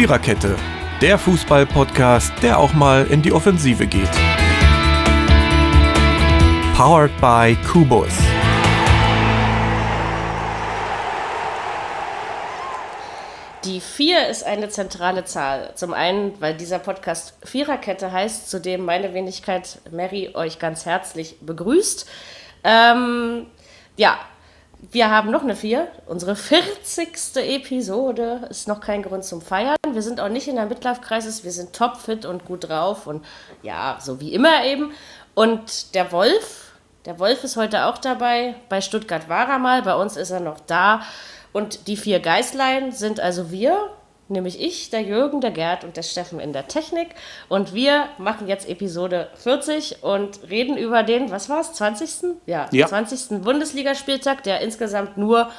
Viererkette, der Fußball-Podcast, der auch mal in die Offensive geht. Powered by Kubus. Die 4 ist eine zentrale Zahl. Zum einen, weil dieser Podcast Viererkette heißt, zu dem meine Wenigkeit Mary euch ganz herzlich begrüßt. Ähm, ja, wir haben noch eine 4. Unsere 40. Episode ist noch kein Grund zum Feiern. Wir sind auch nicht in der Midlife-Kreises. Wir sind topfit und gut drauf. Und ja, so wie immer eben. Und der Wolf, der Wolf ist heute auch dabei. Bei Stuttgart war er mal. Bei uns ist er noch da. Und die vier Geißlein sind also wir, nämlich ich, der Jürgen, der Gerd und der Steffen in der Technik. Und wir machen jetzt Episode 40 und reden über den, was war es, 20. Ja, Ja. 20. Bundesligaspieltag, der insgesamt nur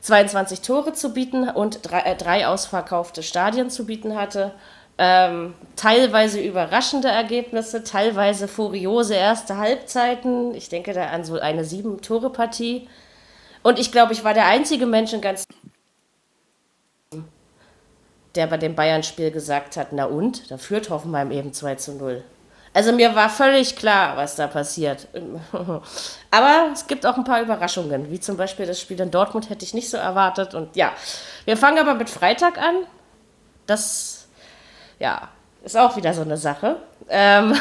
22 Tore zu bieten und drei, äh, drei ausverkaufte Stadien zu bieten hatte. Ähm, teilweise überraschende Ergebnisse, teilweise furiose erste Halbzeiten. Ich denke da an so eine Sieben-Tore-Partie. Und ich glaube, ich war der einzige Mensch in ganz der bei dem Bayern-Spiel gesagt hat, na und, da führt Hoffenheim eben 2 zu 0. Also mir war völlig klar, was da passiert. Aber es gibt auch ein paar Überraschungen, wie zum Beispiel das Spiel in Dortmund hätte ich nicht so erwartet. Und ja, wir fangen aber mit Freitag an. Das, ja, ist auch wieder so eine Sache. Ähm,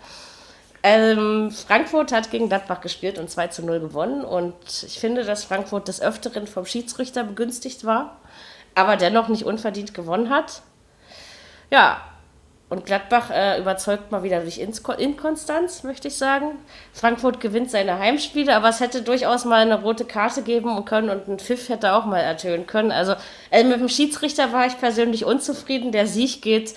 ähm, Frankfurt hat gegen Gladbach gespielt und 2 zu 0 gewonnen. Und ich finde, dass Frankfurt des Öfteren vom Schiedsrichter begünstigt war, aber dennoch nicht unverdient gewonnen hat. Ja, und Gladbach äh, überzeugt mal wieder durch Insko Inkonstanz, möchte ich sagen. Frankfurt gewinnt seine Heimspiele, aber es hätte durchaus mal eine rote Karte geben können und ein Pfiff hätte auch mal ertönen können. Also äh, mit dem Schiedsrichter war ich persönlich unzufrieden. Der Sieg geht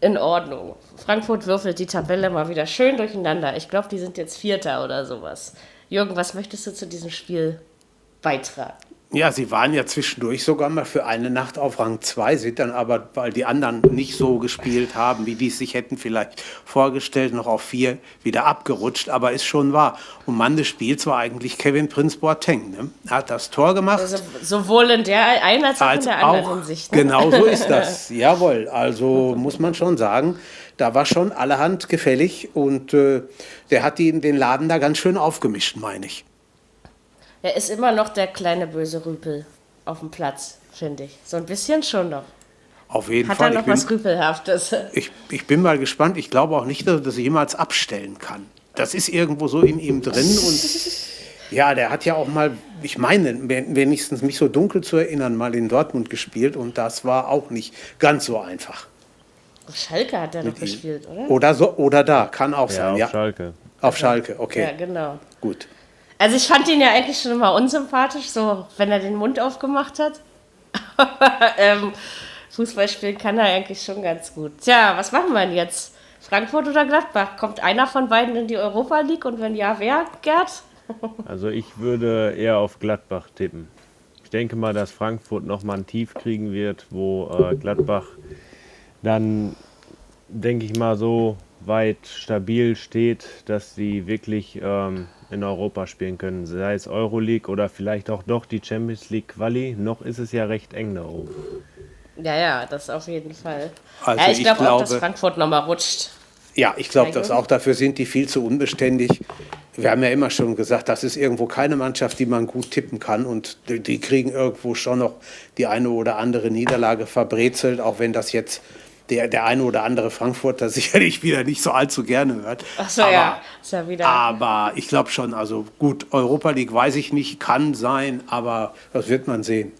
in Ordnung. Frankfurt würfelt die Tabelle mal wieder schön durcheinander. Ich glaube, die sind jetzt Vierter oder sowas. Jürgen, was möchtest du zu diesem Spiel beitragen? Ja, sie waren ja zwischendurch sogar mal für eine Nacht auf Rang 2, sind dann aber, weil die anderen nicht so gespielt haben, wie die es sich hätten vielleicht vorgestellt, noch auf 4 wieder abgerutscht, aber ist schon wahr. Und Mann des Spiels war eigentlich Kevin Prince Boateng. Ne? Er hat das Tor gemacht. Also sowohl in der einen als auch in als der anderen auch, Hinsicht. Ne? Genau so ist das. Jawohl. Also muss man schon sagen, da war schon allerhand gefällig und äh, der hat die, den Laden da ganz schön aufgemischt, meine ich. Er ist immer noch der kleine böse Rüpel auf dem Platz, finde ich. So ein bisschen schon noch. Auf jeden Hat Fall. er Ich noch was bin, Rüpelhaftes? ich, ich bin mal gespannt. Ich glaube auch nicht, dass er das jemals abstellen kann. Das ist irgendwo so in ihm drin und ja, der hat ja auch mal, ich meine, wen- wenigstens mich so dunkel zu erinnern, mal in Dortmund gespielt und das war auch nicht ganz so einfach. Auf Schalke hat er noch gespielt, oder? Oder so, oder da, kann auch Ja, sein. auf Ja, Schalke. auf Schalke, okay, Ja, genau. gut. Also ich fand ihn ja eigentlich schon immer unsympathisch, so wenn er den Mund aufgemacht hat. Aber ähm, Fußball kann er eigentlich schon ganz gut. Tja, was machen wir denn jetzt? Frankfurt oder Gladbach? Kommt einer von beiden in die Europa League und wenn ja, wer, Gerd? Also ich würde eher auf Gladbach tippen. Ich denke mal, dass Frankfurt nochmal ein Tief kriegen wird, wo äh, Gladbach dann, denke ich mal, so weit stabil steht, dass sie wirklich ähm, in Europa spielen können. Sei es Euroleague oder vielleicht auch doch die Champions League Quali. Noch ist es ja recht eng da oben. Ja, ja, das auf jeden Fall. Also ja, ich, ich glaube auch, dass Frankfurt nochmal rutscht. Ja, ich glaube das auch. Dafür sind die viel zu unbeständig. Wir haben ja immer schon gesagt, das ist irgendwo keine Mannschaft, die man gut tippen kann. Und die, die kriegen irgendwo schon noch die eine oder andere Niederlage verbrezelt, auch wenn das jetzt der, der eine oder andere Frankfurter sicherlich wieder nicht so allzu gerne hört. Ach so, aber, ja, ist ja wieder. Aber ich glaube schon, also gut, Europa League weiß ich nicht, kann sein, aber das wird man sehen.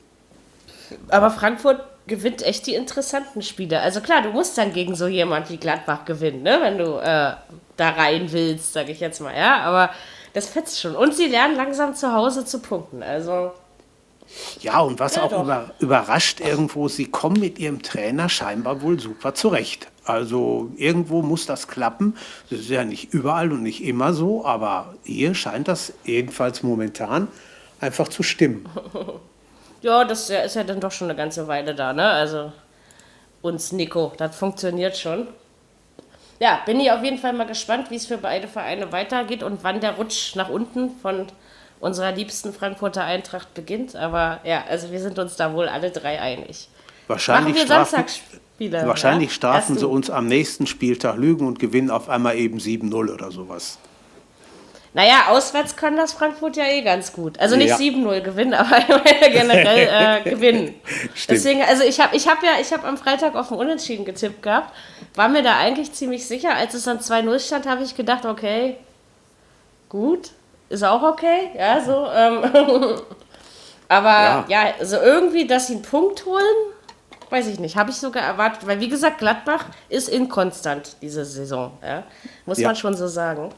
Aber Frankfurt gewinnt echt die interessanten Spiele. Also klar, du musst dann gegen so jemand wie Gladbach gewinnen, ne? wenn du äh, da rein willst, sage ich jetzt mal, ja. Aber das fetzt schon. Und sie lernen langsam zu Hause zu punkten. Also Ja, und was Ja, auch über, überrascht irgendwo, sie kommen mit ihrem Trainer scheinbar wohl super zurecht. Also irgendwo muss das klappen. Das ist ja nicht überall und nicht immer so, aber hier scheint das jedenfalls momentan einfach zu stimmen. ja, das ist ja dann doch schon eine ganze Weile da, ne? Also uns Nico, das funktioniert schon. Ja, bin ich auf jeden Fall mal gespannt, wie es für beide Vereine weitergeht und wann der Rutsch nach unten von unserer liebsten Frankfurter Eintracht beginnt. Aber ja, also wir sind uns da wohl alle drei einig. Wahrscheinlich Machen wir Samstagsspiele. wahrscheinlich ja? strafen sie uns am nächsten Spieltag Lügen und gewinnen auf einmal eben 7-0 oder sowas. Naja, auswärts kann das Frankfurt ja eh ganz gut. Also nicht Ja. 7-0 gewinnen, aber generell äh, gewinnen. Stimmt. Deswegen, also ich habe ich hab ja, ich habe am Freitag auf ein Unentschieden getippt gehabt, war mir da eigentlich ziemlich sicher. Als es dann 2-0 stand, habe ich gedacht, okay, gut, ist auch okay, ja, so. Ähm, aber Ja. ja. also irgendwie, dass sie einen Punkt holen, weiß ich nicht, habe ich sogar erwartet, weil wie gesagt, Gladbach ist inkonstant diese Saison, ja, muss Ja. man schon so sagen.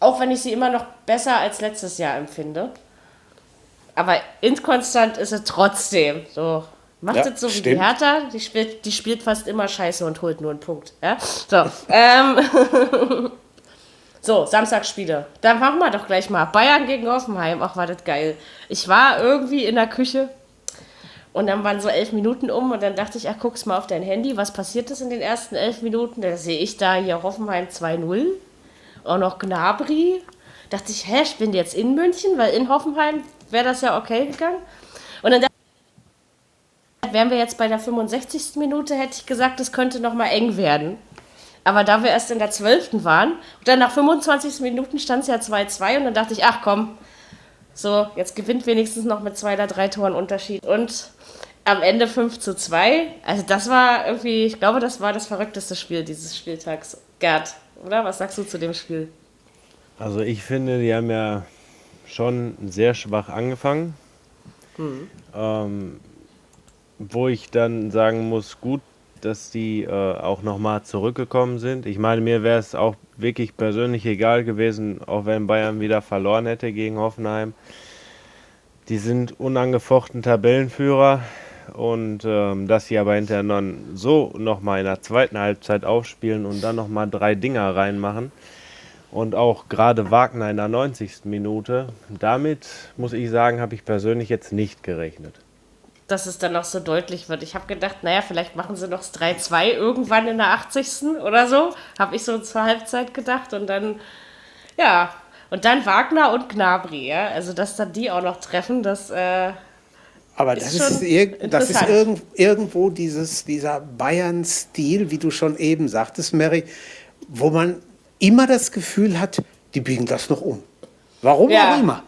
Auch wenn ich sie immer noch besser als letztes Jahr empfinde. Aber inkonstant ist es trotzdem. So. Macht Ja, es so wie die stimmt. Hertha, die spielt, die spielt fast immer scheiße und holt nur einen Punkt. Ja? So, ähm, so, Samstagsspiele. Dann machen wir doch gleich mal. Bayern gegen Hoffenheim. Ach, war das geil. Ich war irgendwie in der Küche und dann waren so elf Minuten um und dann dachte ich, ach, guck's mal auf dein Handy, was passiert ist in den ersten elf Minuten? Da sehe ich da hier Hoffenheim 2-0, auch noch Gnabry. Dachte ich, hä, ich bin jetzt in München, weil in Hoffenheim wäre das ja okay gegangen. Und dann dachte ich, wären wir jetzt bei der 65. Minute, hätte ich gesagt, es könnte noch mal eng werden. Aber da wir erst in der 12. waren, und dann nach 25 Minuten stand es ja 2-2 und dann dachte ich, ach komm, so, jetzt gewinnt wenigstens noch mit zwei oder drei Toren Unterschied. Und am Ende 5 zu 2. Also das war irgendwie, ich glaube, das war das verrückteste Spiel dieses Spieltags. Gerd, oder? Was sagst du zu dem Spiel? Also ich finde, die haben ja schon sehr schwach angefangen. Ähm, wo ich dann sagen muss, gut, dass die äh, auch nochmal zurückgekommen sind. Ich meine, mir wäre es auch wirklich persönlich egal gewesen, auch wenn Bayern wieder verloren hätte gegen Hoffenheim. Die sind unangefochten Tabellenführer und ähm, dass sie aber hinterher dann so nochmal in der zweiten Halbzeit aufspielen und dann nochmal drei Dinger reinmachen und auch gerade Wagner in der 90. Minute, damit muss ich sagen, habe ich persönlich jetzt nicht gerechnet. Dass es dann noch so deutlich wird. Ich habe gedacht, naja, vielleicht machen sie noch das 3-2 irgendwann in der 80. oder so. Habe ich so zur Halbzeit gedacht. Und dann, ja, und dann Wagner und Gnabry, ja. Also, dass dann die auch noch treffen, das, äh, Aber das Ist ist, schon irg das ist irgend irgendwo dieses, dieser Bayern-Stil, wie du schon eben sagtest, Mary, wo man immer das Gefühl hat, die biegen das noch um. Warum Ja. auch immer.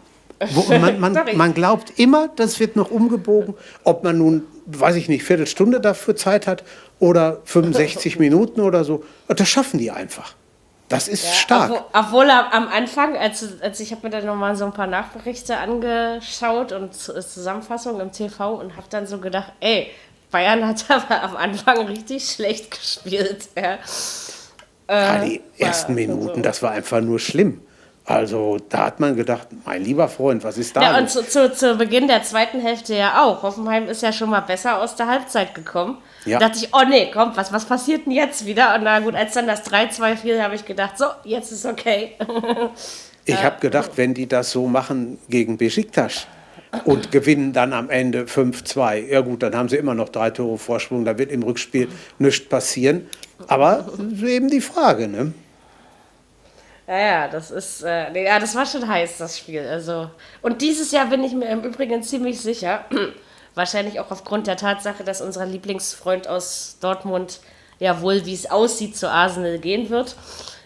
Wo, man, man, man glaubt immer, das wird noch umgebogen, ob man nun, weiß ich nicht, Viertelstunde dafür Zeit hat oder 65 Minuten oder so. Das schaffen die einfach. Das ist stark. Obwohl, obwohl am Anfang, als, als ich habe mir dann nochmal so ein paar Nachberichte angeschaut und Z- Zusammenfassungen im TV und habe dann so gedacht, ey, Bayern hat aber am Anfang richtig schlecht gespielt. Ja. Ja, die war ersten schon Minuten, das war einfach nur schlimm. Also da hat man gedacht, mein lieber Freund, was ist da Ja, und zu, zu, zu Beginn der zweiten Hälfte ja auch. Hoffenheim ist ja schon mal besser aus der Halbzeit gekommen. Ja. Da dachte ich, oh nee, komm, was, was passiert denn jetzt wieder? Und na gut, als dann das 3-2 fiel, habe ich gedacht, so, jetzt ist okay. Ich habe gedacht, wenn die das so machen gegen Besiktas und gewinnen dann am Ende 5-2, ja gut, dann haben sie immer noch drei Tore Vorsprung, da wird im Rückspiel nichts passieren. Aber eben die Frage, ne? Ja, ja, das ist, äh, nee, ja, das war schon heiß, das Spiel. Also, und dieses Jahr bin ich mir im Übrigen ziemlich sicher, wahrscheinlich auch aufgrund der Tatsache, dass unser Lieblingsfreund aus Dortmund ja wohl, wie es aussieht, zu Arsenal gehen wird,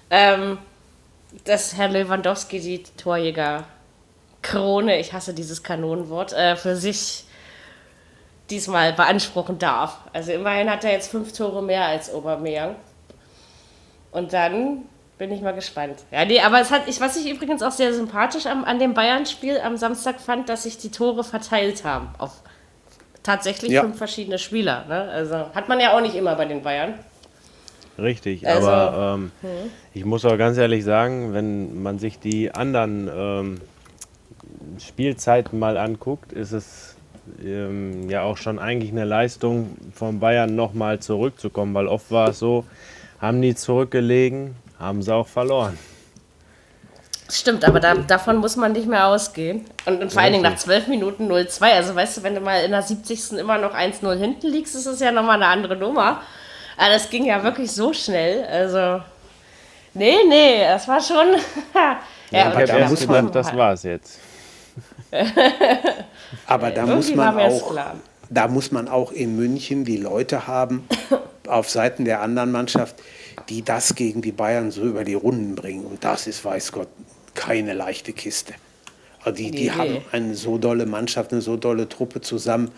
ähm, dass Herr Lewandowski die Torjäger-Krone, ich hasse dieses Kanonenwort, äh, für sich diesmal beanspruchen darf. Also immerhin hat er jetzt fünf Tore mehr als Aubameyang. Und dann bin ich mal gespannt. Ja, nee, aber es hat, ich, was ich übrigens auch sehr sympathisch am, an dem Bayern-Spiel am Samstag fand, dass sich die Tore verteilt haben auf tatsächlich Ja. fünf verschiedene Spieler. Ne? Also hat man ja auch nicht immer bei den Bayern. Richtig, Also, aber ähm, ich muss auch ganz ehrlich sagen, wenn man sich die anderen ähm, Spielzeiten mal anguckt, ist es ähm, ja auch schon eigentlich eine Leistung von Bayern nochmal zurückzukommen, weil oft war es so, haben die zurückgelegen, haben sie auch verloren. Stimmt, aber da, davon muss man nicht mehr ausgehen. Und, und vor allen Dingen nach Richtig. 12 Minuten 0-2. Also weißt du, wenn du mal in der 70. immer noch 1-0 hinten liegst, ist das ja nochmal eine andere Nummer. Aber das ging ja wirklich so schnell. Also, nee, nee, das war schon... ja, aber Ich da muss man- gedacht, das war's jetzt. Aber da Irgendwie muss man auch, da muss man auch in München die Leute haben, auf Seiten der anderen Mannschaft, die das gegen die Bayern so über die Runden bringen. Und das ist, weiß Gott, keine leichte Kiste. Also die, die nee. haben eine so dolle Mannschaft, eine so dolle Truppe zusammen.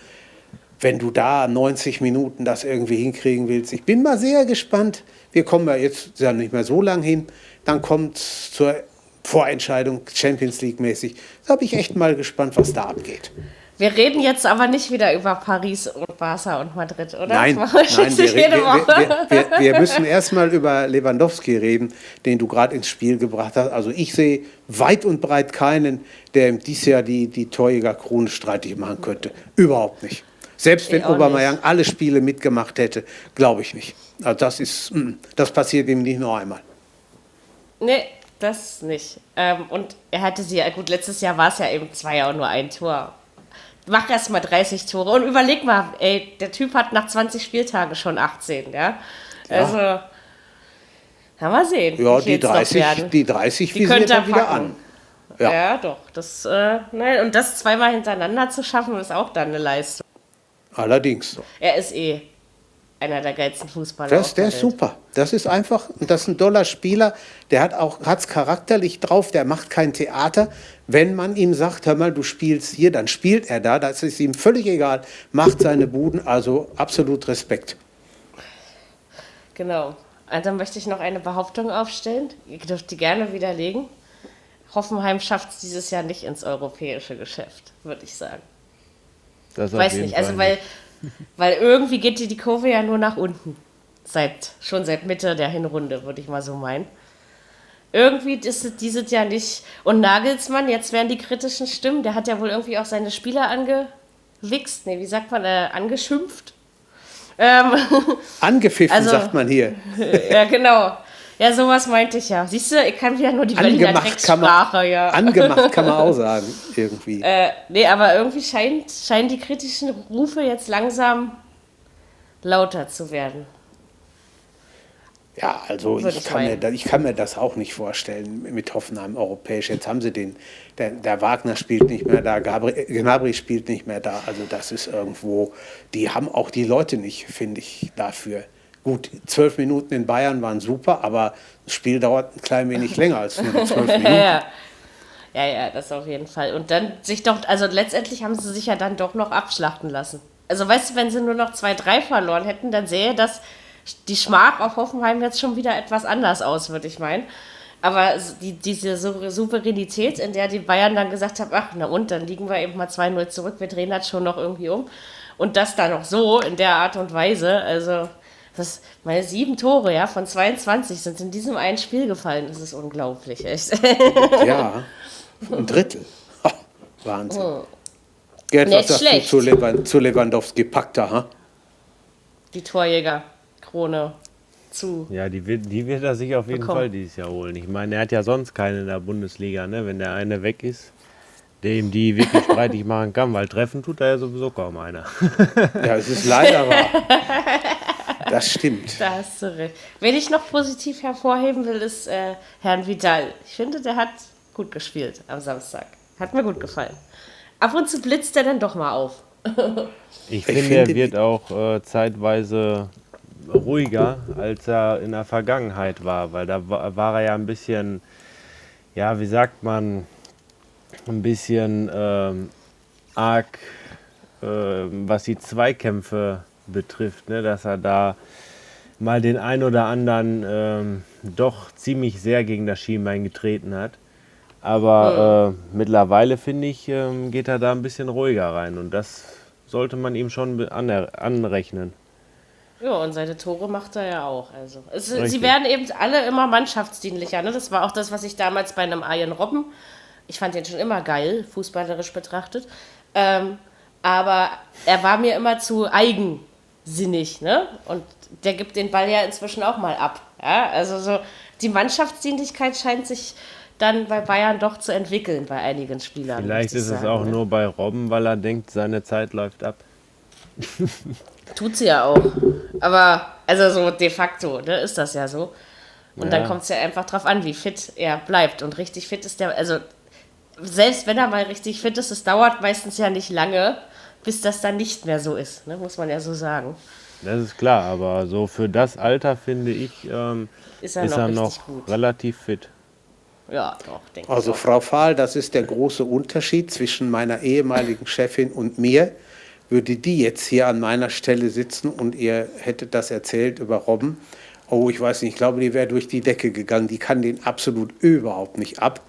Wenn du da 90 Minuten das irgendwie hinkriegen willst, ich bin mal sehr gespannt. Wir kommen ja jetzt ja nicht mehr so lang hin. Dann kommt es zur Vorentscheidung Champions League mäßig. Da bin ich echt mal gespannt, was da abgeht. Wir reden jetzt aber nicht wieder über Paris und Barca und Madrid, oder? Nein, nein wir, wir, wir, wir, müssen erstmal über Lewandowski reden, den du gerade ins Spiel gebracht hast. Also ich sehe weit und breit keinen, der dieses Jahr die, die Torjägerkrone streitig machen könnte. Überhaupt nicht. Selbst wenn Aubameyang alle Spiele mitgemacht hätte, glaube ich nicht. Also das ist, mm, das passiert ihm nicht nur einmal. Nee, das nicht. Ähm, und er hatte sie, gut, letztes Jahr war es ja eben zwei Jahre nur ein Tor mach erst mal 30 Tore und überleg mal, ey, der Typ hat nach 20 Spieltagen schon 18, ja. Also, ja. na mal sehen. Ja, die 30, die 30 die könnte er wieder an. Ja. ja, doch. Das, äh, ne, und das zweimal hintereinander zu schaffen, ist auch dann eine Leistung. Allerdings. Er ist eh einer der geilsten Fußballer. Das, der, der ist super. Das ist einfach, das ist ein doller Spieler. Der hat auch hat's charakterlich drauf. Der macht kein Theater. Wenn man ihm sagt, hör mal, du spielst hier, dann spielt er da. Das ist ihm völlig egal. Macht seine Buden. Also absolut Respekt. Genau. Also möchte ich noch eine Behauptung aufstellen. Ihr dürft die gerne widerlegen. Hoffenheim schafft es dieses Jahr nicht ins europäische Geschäft, würde ich sagen. Das Weiß nicht, also weil weil irgendwie geht die, die Kurve ja nur nach unten. Seit, schon seit Mitte der Hinrunde, würde ich mal so meinen. Irgendwie ist es dieses Jahr nicht. Und Nagelsmann, jetzt werden die kritischen Stimmen, der hat ja wohl irgendwie auch seine Spieler angewichst, nee, wie sagt man, äh, angeschimpft. Ähm, Angepfiffen, also, sagt man hier. ja, genau. Ja, sowas meinte ich ja. Siehst du, ich kann wieder nur die Berliner Dreckssprache, ja. Angemacht kann man auch sagen, irgendwie. Äh, nee, aber irgendwie scheint, scheinen die kritischen Rufe jetzt langsam lauter zu werden. Ja, also ich, ich kann, mir, ich kann mir das auch nicht vorstellen mit Hoffenheim europäisch. Jetzt haben sie den, der, der Wagner spielt nicht mehr da, Gabri, Gnabry spielt nicht mehr da. Also das ist irgendwo, die haben auch die Leute nicht, finde ich, dafür. Gut, zwölf Minuten in Bayern waren super, aber das Spiel dauert ein klein wenig länger als nur zwölf Minuten. ja. ja, ja, das auf jeden Fall. Und dann sich doch, also letztendlich haben sie sich ja dann doch noch abschlachten lassen. Also weißt du, wenn sie nur noch zwei, drei verloren hätten, dann sähe das die Schmach auf Hoffenheim jetzt schon wieder etwas anders aus, würde ich meinen. Aber die, diese Souveränität, in der die Bayern dann gesagt haben, ach, na und, dann liegen wir eben mal 2-0 zurück, wir drehen das schon noch irgendwie um. Und das dann noch so, in der Art und Weise, also das, meine sieben Tore ja, von 22 sind in diesem einen Spiel gefallen. Das ist unglaublich, echt. ja, ein Drittel. Oh, Wahnsinn. Oh. Gerd, was sagst du zu, Lewand zu Lewandowski? Packt da, ha? Die Torjäger-Krone zu. Ja, die wird, die wird er sich auf jeden bekommen. Fall dieses Jahr holen. Ich meine, er hat ja sonst keine in der Bundesliga, ne? Wenn der eine weg ist, der ihm die wirklich streitig machen kann, weil treffen tut er ja sowieso kaum einer. ja, es ist leider wahr. Das stimmt. Da hast du recht. Wen ich noch positiv hervorheben will, ist äh, Herrn Vidal. Ich finde, der hat gut gespielt am Samstag. Hat mir gut gefallen. Ab und zu blitzt er dann doch mal auf. ich, finde, finde, er wird auch äh, zeitweise ruhiger, als er in der Vergangenheit war, weil da war, er ja ein bisschen, ja, wie sagt man, ein bisschen ähm, arg, äh, was die Zweikämpfe betrifft, ne? dass er da mal den ein oder anderen ähm, doch ziemlich sehr gegen das Schienbein getreten hat. Aber äh, mittlerweile, finde ich, ähm, geht er da ein bisschen ruhiger rein und das sollte man ihm schon anrechnen. Ja, und seine Tore macht er ja auch. Also, es, sie werden eben alle immer mannschaftsdienlicher. Ne? Das war auch das, was ich damals bei einem Ian Robben, ich fand den schon immer geil, fußballerisch betrachtet. Ähm, aber er war mir immer zu eigen sinnig, ne? Und der gibt den Ball ja inzwischen auch mal ab. Ja? Also so die Mannschaftsdienlichkeit scheint sich dann bei Bayern doch zu entwickeln bei einigen Spielern. Vielleicht ist sagen, es auch ne? nur bei Robben, weil er denkt, seine Zeit läuft ab. Tut sie ja auch. Aber, also so de facto, ne, ist das ja so. Und ja. dann kommt es ja einfach drauf an, wie fit er bleibt. Und richtig fit ist der, also selbst wenn er mal richtig fit ist, es dauert meistens ja nicht lange, bis das dann nicht mehr so ist, ne? muss man ja so sagen. Das ist klar, aber so für das Alter finde ich, ähm, Ist er ist noch er noch relativ fit. Ja, doch, denke Also ich. auch. Frau Fahl, das ist der große Unterschied zwischen meiner ehemaligen Chefin und mir. Würde die jetzt hier an meiner Stelle sitzen und ihr hättet das erzählt über Robben, oh, ich weiß nicht, ich glaube, die wäre durch die Decke gegangen. Die kann den absolut überhaupt nicht ab.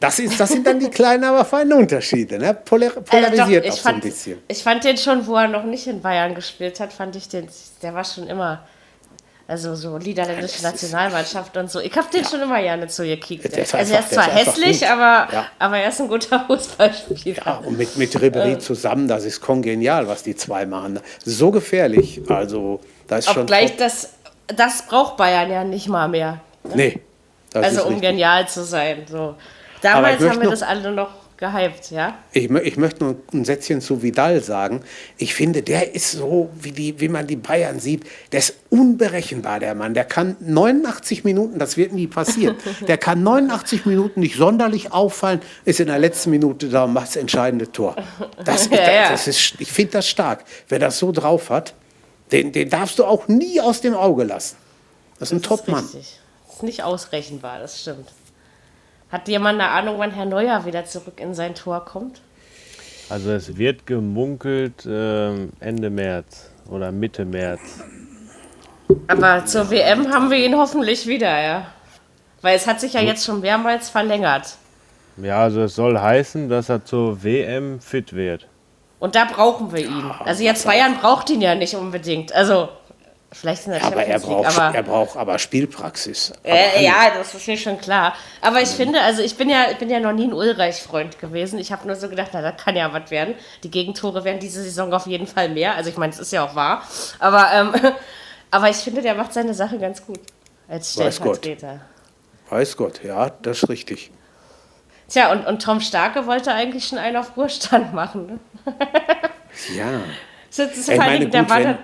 Das, ist, das sind dann die kleinen, aber feinen Unterschiede. Ne? Polar, Äh, doch, polarisiert ich auch so ein fand, bisschen. Ich fand den schon, wo er noch nicht in Bayern gespielt hat, fand ich den, der war schon immer, also so niederländische Nationalmannschaft und so. Ich habe den schon immer gerne zu ihr gekickt. Der Also er ist zwar ist hässlich, gut. aber, Ja. aber er ist ein guter Fußballspieler. Ja, und mit, mit Ribéry zusammen, das ist kongenial, was die zwei machen. So gefährlich. Also, da ist schon. Obgleich top. das, das braucht Bayern ja nicht mal mehr. Nee. Das ist Also um richtig. genial zu sein. So. Damals haben wir noch- das alle noch gehypt, ja? Ich, ich möchte nur ein Sätzchen zu Vidal sagen. Ich finde, der ist so, wie, die, wie man die Bayern sieht, der ist unberechenbar, der Mann. Der kann 89 Minuten, das wird nie passieren, der kann 89 Minuten nicht sonderlich auffallen, ist in der letzten Minute da und macht das entscheidende Tor. Das, Ja, ja. das ist, ich finde das stark. Wer das so drauf hat, den, den darfst du auch nie aus dem Auge lassen. Das ist ein Das Top-Mann. richtig. Ist nicht ausrechenbar, das stimmt. Hat jemand eine Ahnung, wann Herr Neuer wieder zurück in sein Tor kommt? Also es wird gemunkelt ähm, Ende März oder Mitte März. Aber zur WM haben wir ihn hoffentlich wieder, ja. Weil es hat sich ja jetzt schon mehrmals verlängert. Ja, also es soll heißen, dass er zur WM fit wird. Und da brauchen wir ihn. Also jetzt Bayern braucht ihn ja nicht unbedingt. Also vielleicht in der Aber er braucht, aber er braucht aber Spielpraxis. Aber Äh, ja, das ist mir schon klar. Aber ich finde, also ich bin ja, ich bin ja noch nie ein Ulreich-Freund gewesen. Ich habe nur so gedacht, na, das kann ja was werden. Die Gegentore werden diese Saison auf jeden Fall mehr. Also ich meine, es ist ja auch wahr. Aber, ähm, aber ich finde, der macht seine Sache ganz gut. Als Weiß Gott. Stellvertreter. Weiß Gott, ja, das ist richtig. Tja, und, und Tom Starke wollte eigentlich schon einen auf Ruhestand machen. Ne? Ja. Das ist Ich vor allen meine, der gut, war, wenn-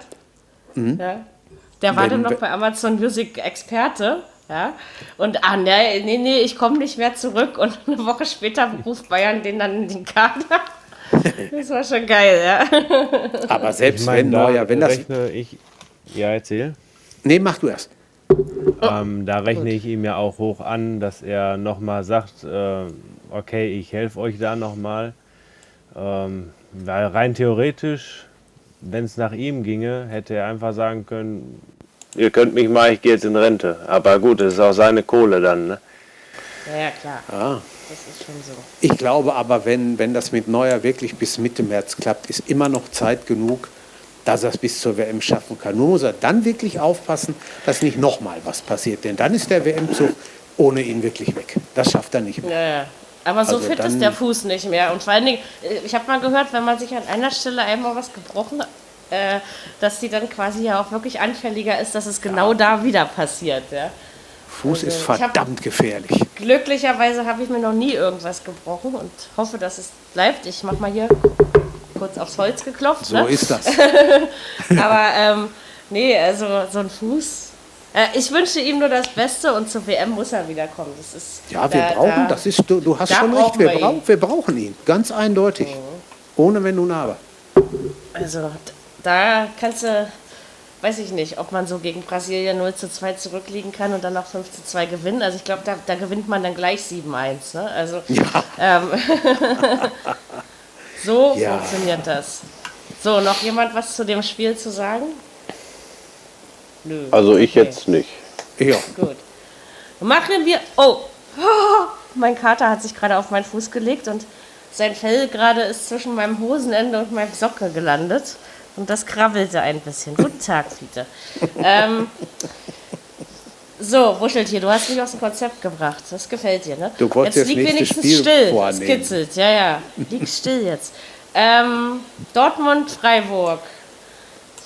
dann, ja, der war Wenn- dann noch bei Amazon Music Experte. Ja, und ah, nee, nee, nee, ich komme nicht mehr zurück. Und eine Woche später ruft Bayern den dann in den Kader. Das war schon geil, ja. Aber selbst Ich meine, wenn da Neuer, wenn das. rechne ich. Ja, erzähl. Nee, mach du erst. Ähm, da rechne ich ihm ja auch hoch an, dass er nochmal sagt, äh, okay, ich helfe euch da nochmal. Ähm, weil rein theoretisch, wenn es nach ihm ginge, hätte er einfach sagen können, ihr könnt mich mal, ich gehe jetzt in Rente. Aber gut, das ist auch seine Kohle dann. Ne? Ja, ja, klar. Ah. Das ist schon so. Ich glaube aber, wenn, wenn das mit Neuer wirklich bis Mitte März klappt, ist immer noch Zeit genug, dass er es bis zur WM schaffen kann. Nur muss er dann wirklich aufpassen, dass nicht nochmal was passiert. Denn dann ist der WM-Zug ohne ihn wirklich weg. Das schafft er nicht mehr. Ja, ja. Aber so Also fit ist der Fuß nicht mehr. Und vor allen Dingen, äh, ich habe mal gehört, wenn man sich an einer Stelle einmal was gebrochen hat, äh, dass die dann quasi ja auch wirklich anfälliger ist, dass es genau da wieder passiert. Ja. Fuß ist Also, hab- verdammt gefährlich. Glücklicherweise habe ich mir noch nie irgendwas gebrochen und hoffe, dass es bleibt. Ich mache mal hier kurz aufs Holz geklopft. So ne? ist das. Aber ähm, nee, also so ein Fuß. Äh, ich wünsche ihm nur das Beste und zur WM muss er wiederkommen. Das ist, Ja, wir da- brauchen, da- das ist, du, du hast schon recht, wir, wir brauch, wir brauchen ihn. Ganz eindeutig. Ohne Wenn und Aber. Also da kannst du, weiß ich nicht, ob man so gegen Brasilien 0 zu 2 zurückliegen kann und dann noch 5 zu 2 gewinnen. Also ich glaube, da, da gewinnt man dann gleich 7-1. Ne? Also ähm, so Ja. funktioniert das. So, noch jemand was zu dem Spiel zu sagen? Nö. Also ich Okay. jetzt nicht. Ja, Gut. Machen wir. Oh! Mein Kater hat sich gerade auf meinen Fuß gelegt und sein Fell gerade ist zwischen meinem Hosenende und meinem Socke gelandet. Und das krabbelte ein bisschen. Guten Tag, Fiete. ähm, so, Wuscheltier, du hast mich aus dem Konzept gebracht. Das gefällt dir, ne? Du wolltest jetzt das lieg wenigstens Spiel still. Es vornehmen. kitzelt, ja, ja. Lieg still jetzt. Ähm, Dortmund-Freiburg.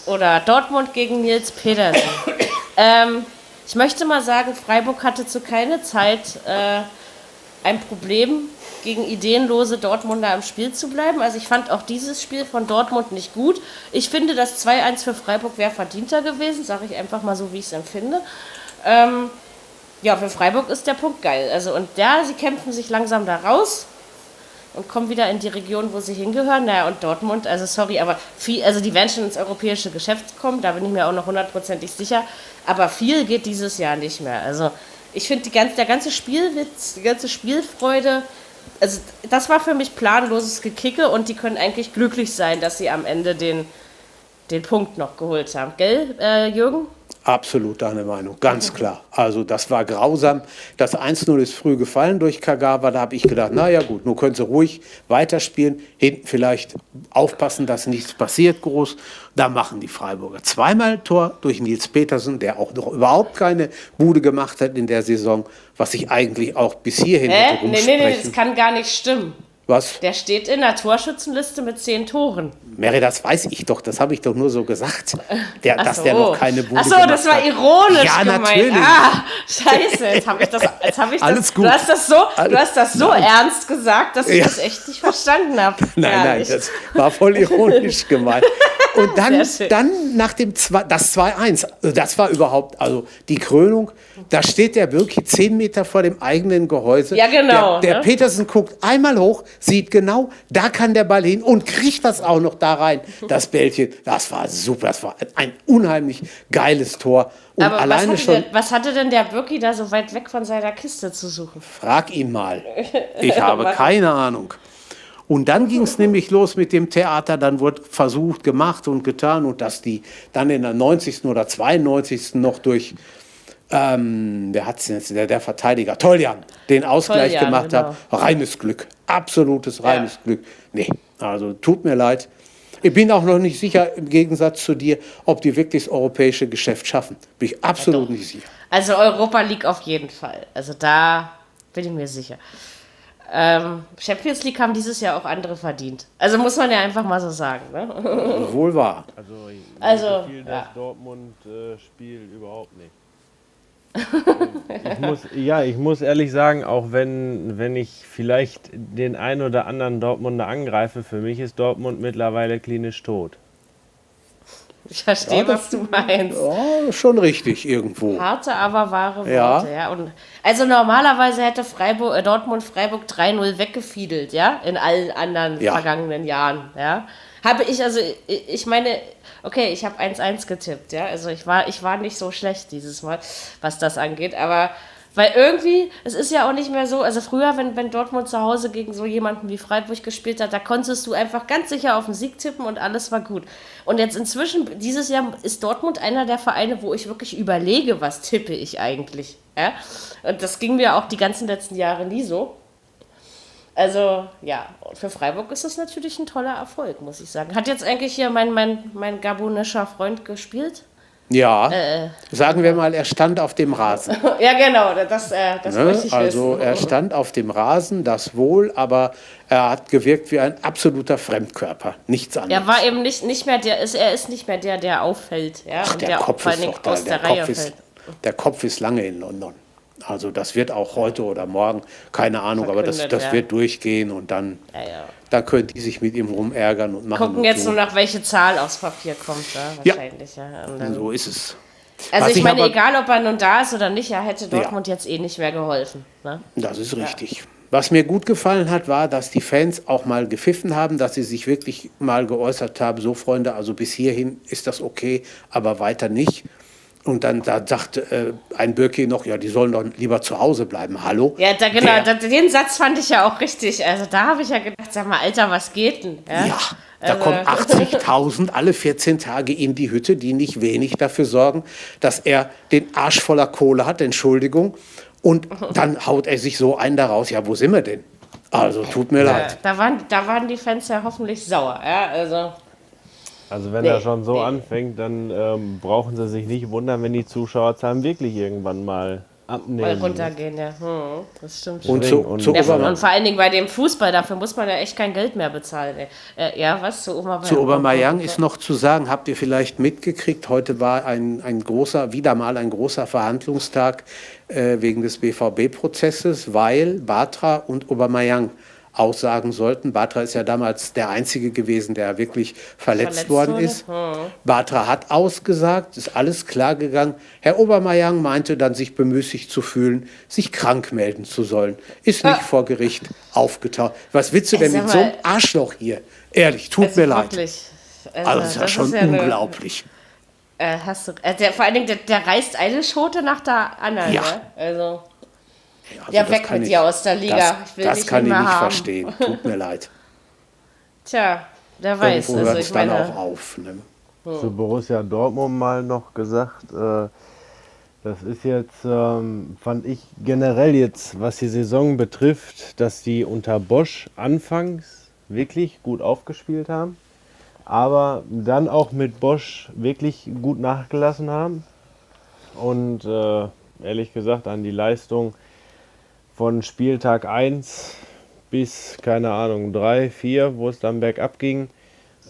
Oder Dortmund gegen Nils Pedersen. ähm, ich möchte mal sagen, Freiburg hatte zu keiner Zeit äh, ein Problem, gegen ideenlose Dortmunder im Spiel zu bleiben. Also ich fand auch dieses Spiel von Dortmund nicht gut. Ich finde, das 2-1 für Freiburg wäre verdienter gewesen, sage ich einfach mal so, wie ich es empfinde. Ähm, ja, für Freiburg ist der Punkt geil. Also und ja, sie kämpfen sich langsam da raus. Und kommen wieder in die Region, wo sie hingehören. Naja, und Dortmund, also sorry, aber viel, also die werden schon ins europäische Geschäft kommen, da bin ich mir auch noch hundertprozentig sicher. Aber viel geht dieses Jahr nicht mehr. Also ich finde, ganze, der ganze Spielwitz, die ganze Spielfreude, also das war für mich planloses Gekicke und die können eigentlich glücklich sein, dass sie am Ende den, den Punkt noch geholt haben. Gell, äh, Jürgen? Absolut deine Meinung, ganz klar. Also das war grausam. Das 1-0 ist früh gefallen durch Kagawa. Da habe ich gedacht, naja gut, nun können sie ruhig weiterspielen. Hinten vielleicht aufpassen, dass nichts passiert groß. Da machen die Freiburger zweimal Tor durch Nils Petersen, der auch noch überhaupt keine Bude gemacht hat in der Saison, was ich eigentlich auch bis hierhin äh? hätte Nee, nee, nee, das kann gar nicht stimmen. Was? Der steht in der Torschützenliste mit zehn Toren. Mary, das weiß ich doch, das habe ich doch nur so gesagt, der, dass so. der noch keine Bude Ach so, das war ironisch ja, gemeint. Natürlich. Ah, scheiße, jetzt habe ich das, jetzt habe ich Alles das, gut. du hast das so, du hast das so Nein. ernst gesagt, dass ich Ja. das echt nicht verstanden habe. Nein, nein, das war voll ironisch gemeint. Und dann, dann nach dem zwei, das 2-1, also das war überhaupt, also die Krönung, da steht der Birki zehn Meter vor dem eigenen Gehäuse. Ja, genau, Der, der ne? Petersen guckt einmal hoch, sieht genau, da kann der Ball hin und kriegt das auch noch da rein, das Bällchen. Das war super, das war ein unheimlich geiles Tor. Und Aber was alleine hatte, schon, der, was hatte denn der Birki da so weit weg von seiner Kiste zu suchen? Frag ihn mal. Ich habe keine Ahnung. Und dann ging es nämlich los mit dem Theater. Dann wurde versucht, gemacht und getan. Und dass die dann in der 90. oder 92. noch durch, ähm, wer hat es jetzt, der, der Verteidiger, Toljan, den Ausgleich Toljan, gemacht genau. hat. Reines Glück. Absolutes reines Ja. Glück. Nee, also tut mir leid. Ich bin auch noch nicht sicher, im Gegensatz zu dir, ob die wirklich das europäische Geschäft schaffen. Bin ich absolut nicht sicher. Also Europa League auf jeden Fall. Also da bin ich mir sicher. Ähm, Champions League haben dieses Jahr auch andere verdient. Also muss man ja einfach mal so sagen. Ne? Wohl wahr. Also, mir Also, gefiel ja. das Dortmund-Spiel überhaupt nicht. Ich muss, ja, ich muss ehrlich sagen, auch wenn, wenn ich vielleicht den einen oder anderen Dortmunder angreife, für mich ist Dortmund mittlerweile klinisch tot. Ich verstehe, Ja, das- was du meinst. Ja, schon richtig irgendwo. Harte, aber wahre Worte, Ja. ja. Und also normalerweise hätte Freiburg, äh, Dortmund Freiburg 3-0 weggefiedelt, ja, in allen anderen Ja. vergangenen Jahren, ja. Habe ich, also ich, meine, okay, ich habe 1-1 getippt, ja. Also ich war, ich war nicht so schlecht dieses Mal, was das angeht, aber weil irgendwie, es ist ja auch nicht mehr so, also früher, wenn, wenn Dortmund zu Hause gegen so jemanden wie Freiburg gespielt hat, da konntest du einfach ganz sicher auf den Sieg tippen und alles war gut. Und jetzt inzwischen, dieses Jahr ist Dortmund einer der Vereine, wo ich wirklich überlege, was tippe ich eigentlich. Ja? Und das ging mir auch die ganzen letzten Jahre nie so. Also, ja, für Freiburg ist das natürlich ein toller Erfolg, muss ich sagen. Hat jetzt eigentlich hier mein, mein, mein gabonischer Freund gespielt? Ja, Äh, sagen wir mal, er stand auf dem Rasen. Ja, genau, das, äh, das Ne? möchte ich Also wissen. er stand auf dem Rasen, das wohl, aber er hat gewirkt wie ein absoluter Fremdkörper, nichts anderes. Er war eben nicht, nicht mehr der, ist, er ist nicht mehr der, der auffällt, ja, Ach, der der Kopf ist doch da, der Kopf ist, der Kopf ist lange in London. Also das wird auch heute oder morgen, keine Ahnung, aber das, das ja. wird durchgehen und dann, Ja, ja. dann können die sich mit ihm rumärgern und machen. Gucken und jetzt tun. nur noch, welche Zahl aufs Papier kommt, ja, Ja. wahrscheinlich. Ja. So ist es. also Was ich meine, aber- egal ob er nun da ist oder nicht, ja, hätte Dortmund jetzt eh nicht mehr geholfen. Ne? Das ist richtig. Was mir gut gefallen hat, war, dass die Fans auch mal gepfiffen haben, dass sie sich wirklich mal geäußert haben, so Freunde, also bis hierhin ist das okay, aber weiter nicht. Und dann da sagte äh, ein Birki noch, ja, die sollen doch lieber zu Hause bleiben. Hallo? Ja, da, genau, da, den Satz fand ich ja auch richtig. Also da habe ich ja gedacht, sag mal, Alter, was geht denn? Ja, Ja, da Also- kommen 80.000 alle 14 Tage in die Hütte, die nicht wenig dafür sorgen, dass er den Arsch voller Kohle hat, Entschuldigung. Und dann haut er sich so einen daraus, ja, wo sind wir denn? Also, tut mir leid. Da waren, da waren die Fans ja hoffentlich sauer. Ja, also, Also wenn Nee, er schon so nee. anfängt, dann ähm, brauchen sie sich nicht wundern, wenn die Zuschauerzahlen wirklich irgendwann mal mal abnehmen. runtergehen, ja. Hm, das stimmt schon. Und zu, Und- zu, Ja, und vor allen Dingen bei dem Fußball, dafür muss man ja echt kein Geld mehr bezahlen. Äh, ja, was? Zu Obermeier? zu Obermayang ist noch zu sagen, habt ihr vielleicht mitgekriegt, heute war ein, ein großer, wieder mal ein großer Verhandlungstag äh, wegen des BVB-Prozesses, weil Batra und Obermayang aussagen sollten. Batra ist ja damals der Einzige gewesen, der wirklich verletzt, Verletzt worden wurde? ist. Batra hat ausgesagt, ist alles klar gegangen. Herr Obermeier meinte dann, sich bemüßigt zu fühlen, sich krank melden zu sollen. Ist nicht vor Gericht aufgetaucht. Was willst du denn mit so einem Arschloch hier? Ehrlich, tut Also mir leid. wirklich. Also, Also, das ist ja schon eine- unglaublich. äh, hast du, äh, der, vor allen Dingen, der, der reißt eine Schote nach der anderen. Ja. Ne? Also, Also Ja, weg mit ich- dir aus der Liga. Das, Ich will das dich kann ich nicht haben. verstehen. Tut mir leid. tja, der weiß. Irgendwo Also, hört ich es dann meine, auch auf. Ne? zu Borussia Dortmund mal noch gesagt, äh, das ist jetzt, ähm, fand ich generell jetzt, was die Saison betrifft, dass die unter Bosch anfangs wirklich gut aufgespielt haben, aber dann auch mit Bosch wirklich gut nachgelassen haben. Und äh, ehrlich gesagt, an die Leistung von Spieltag 1 bis, keine Ahnung, 3, 4, wo es dann bergab ging,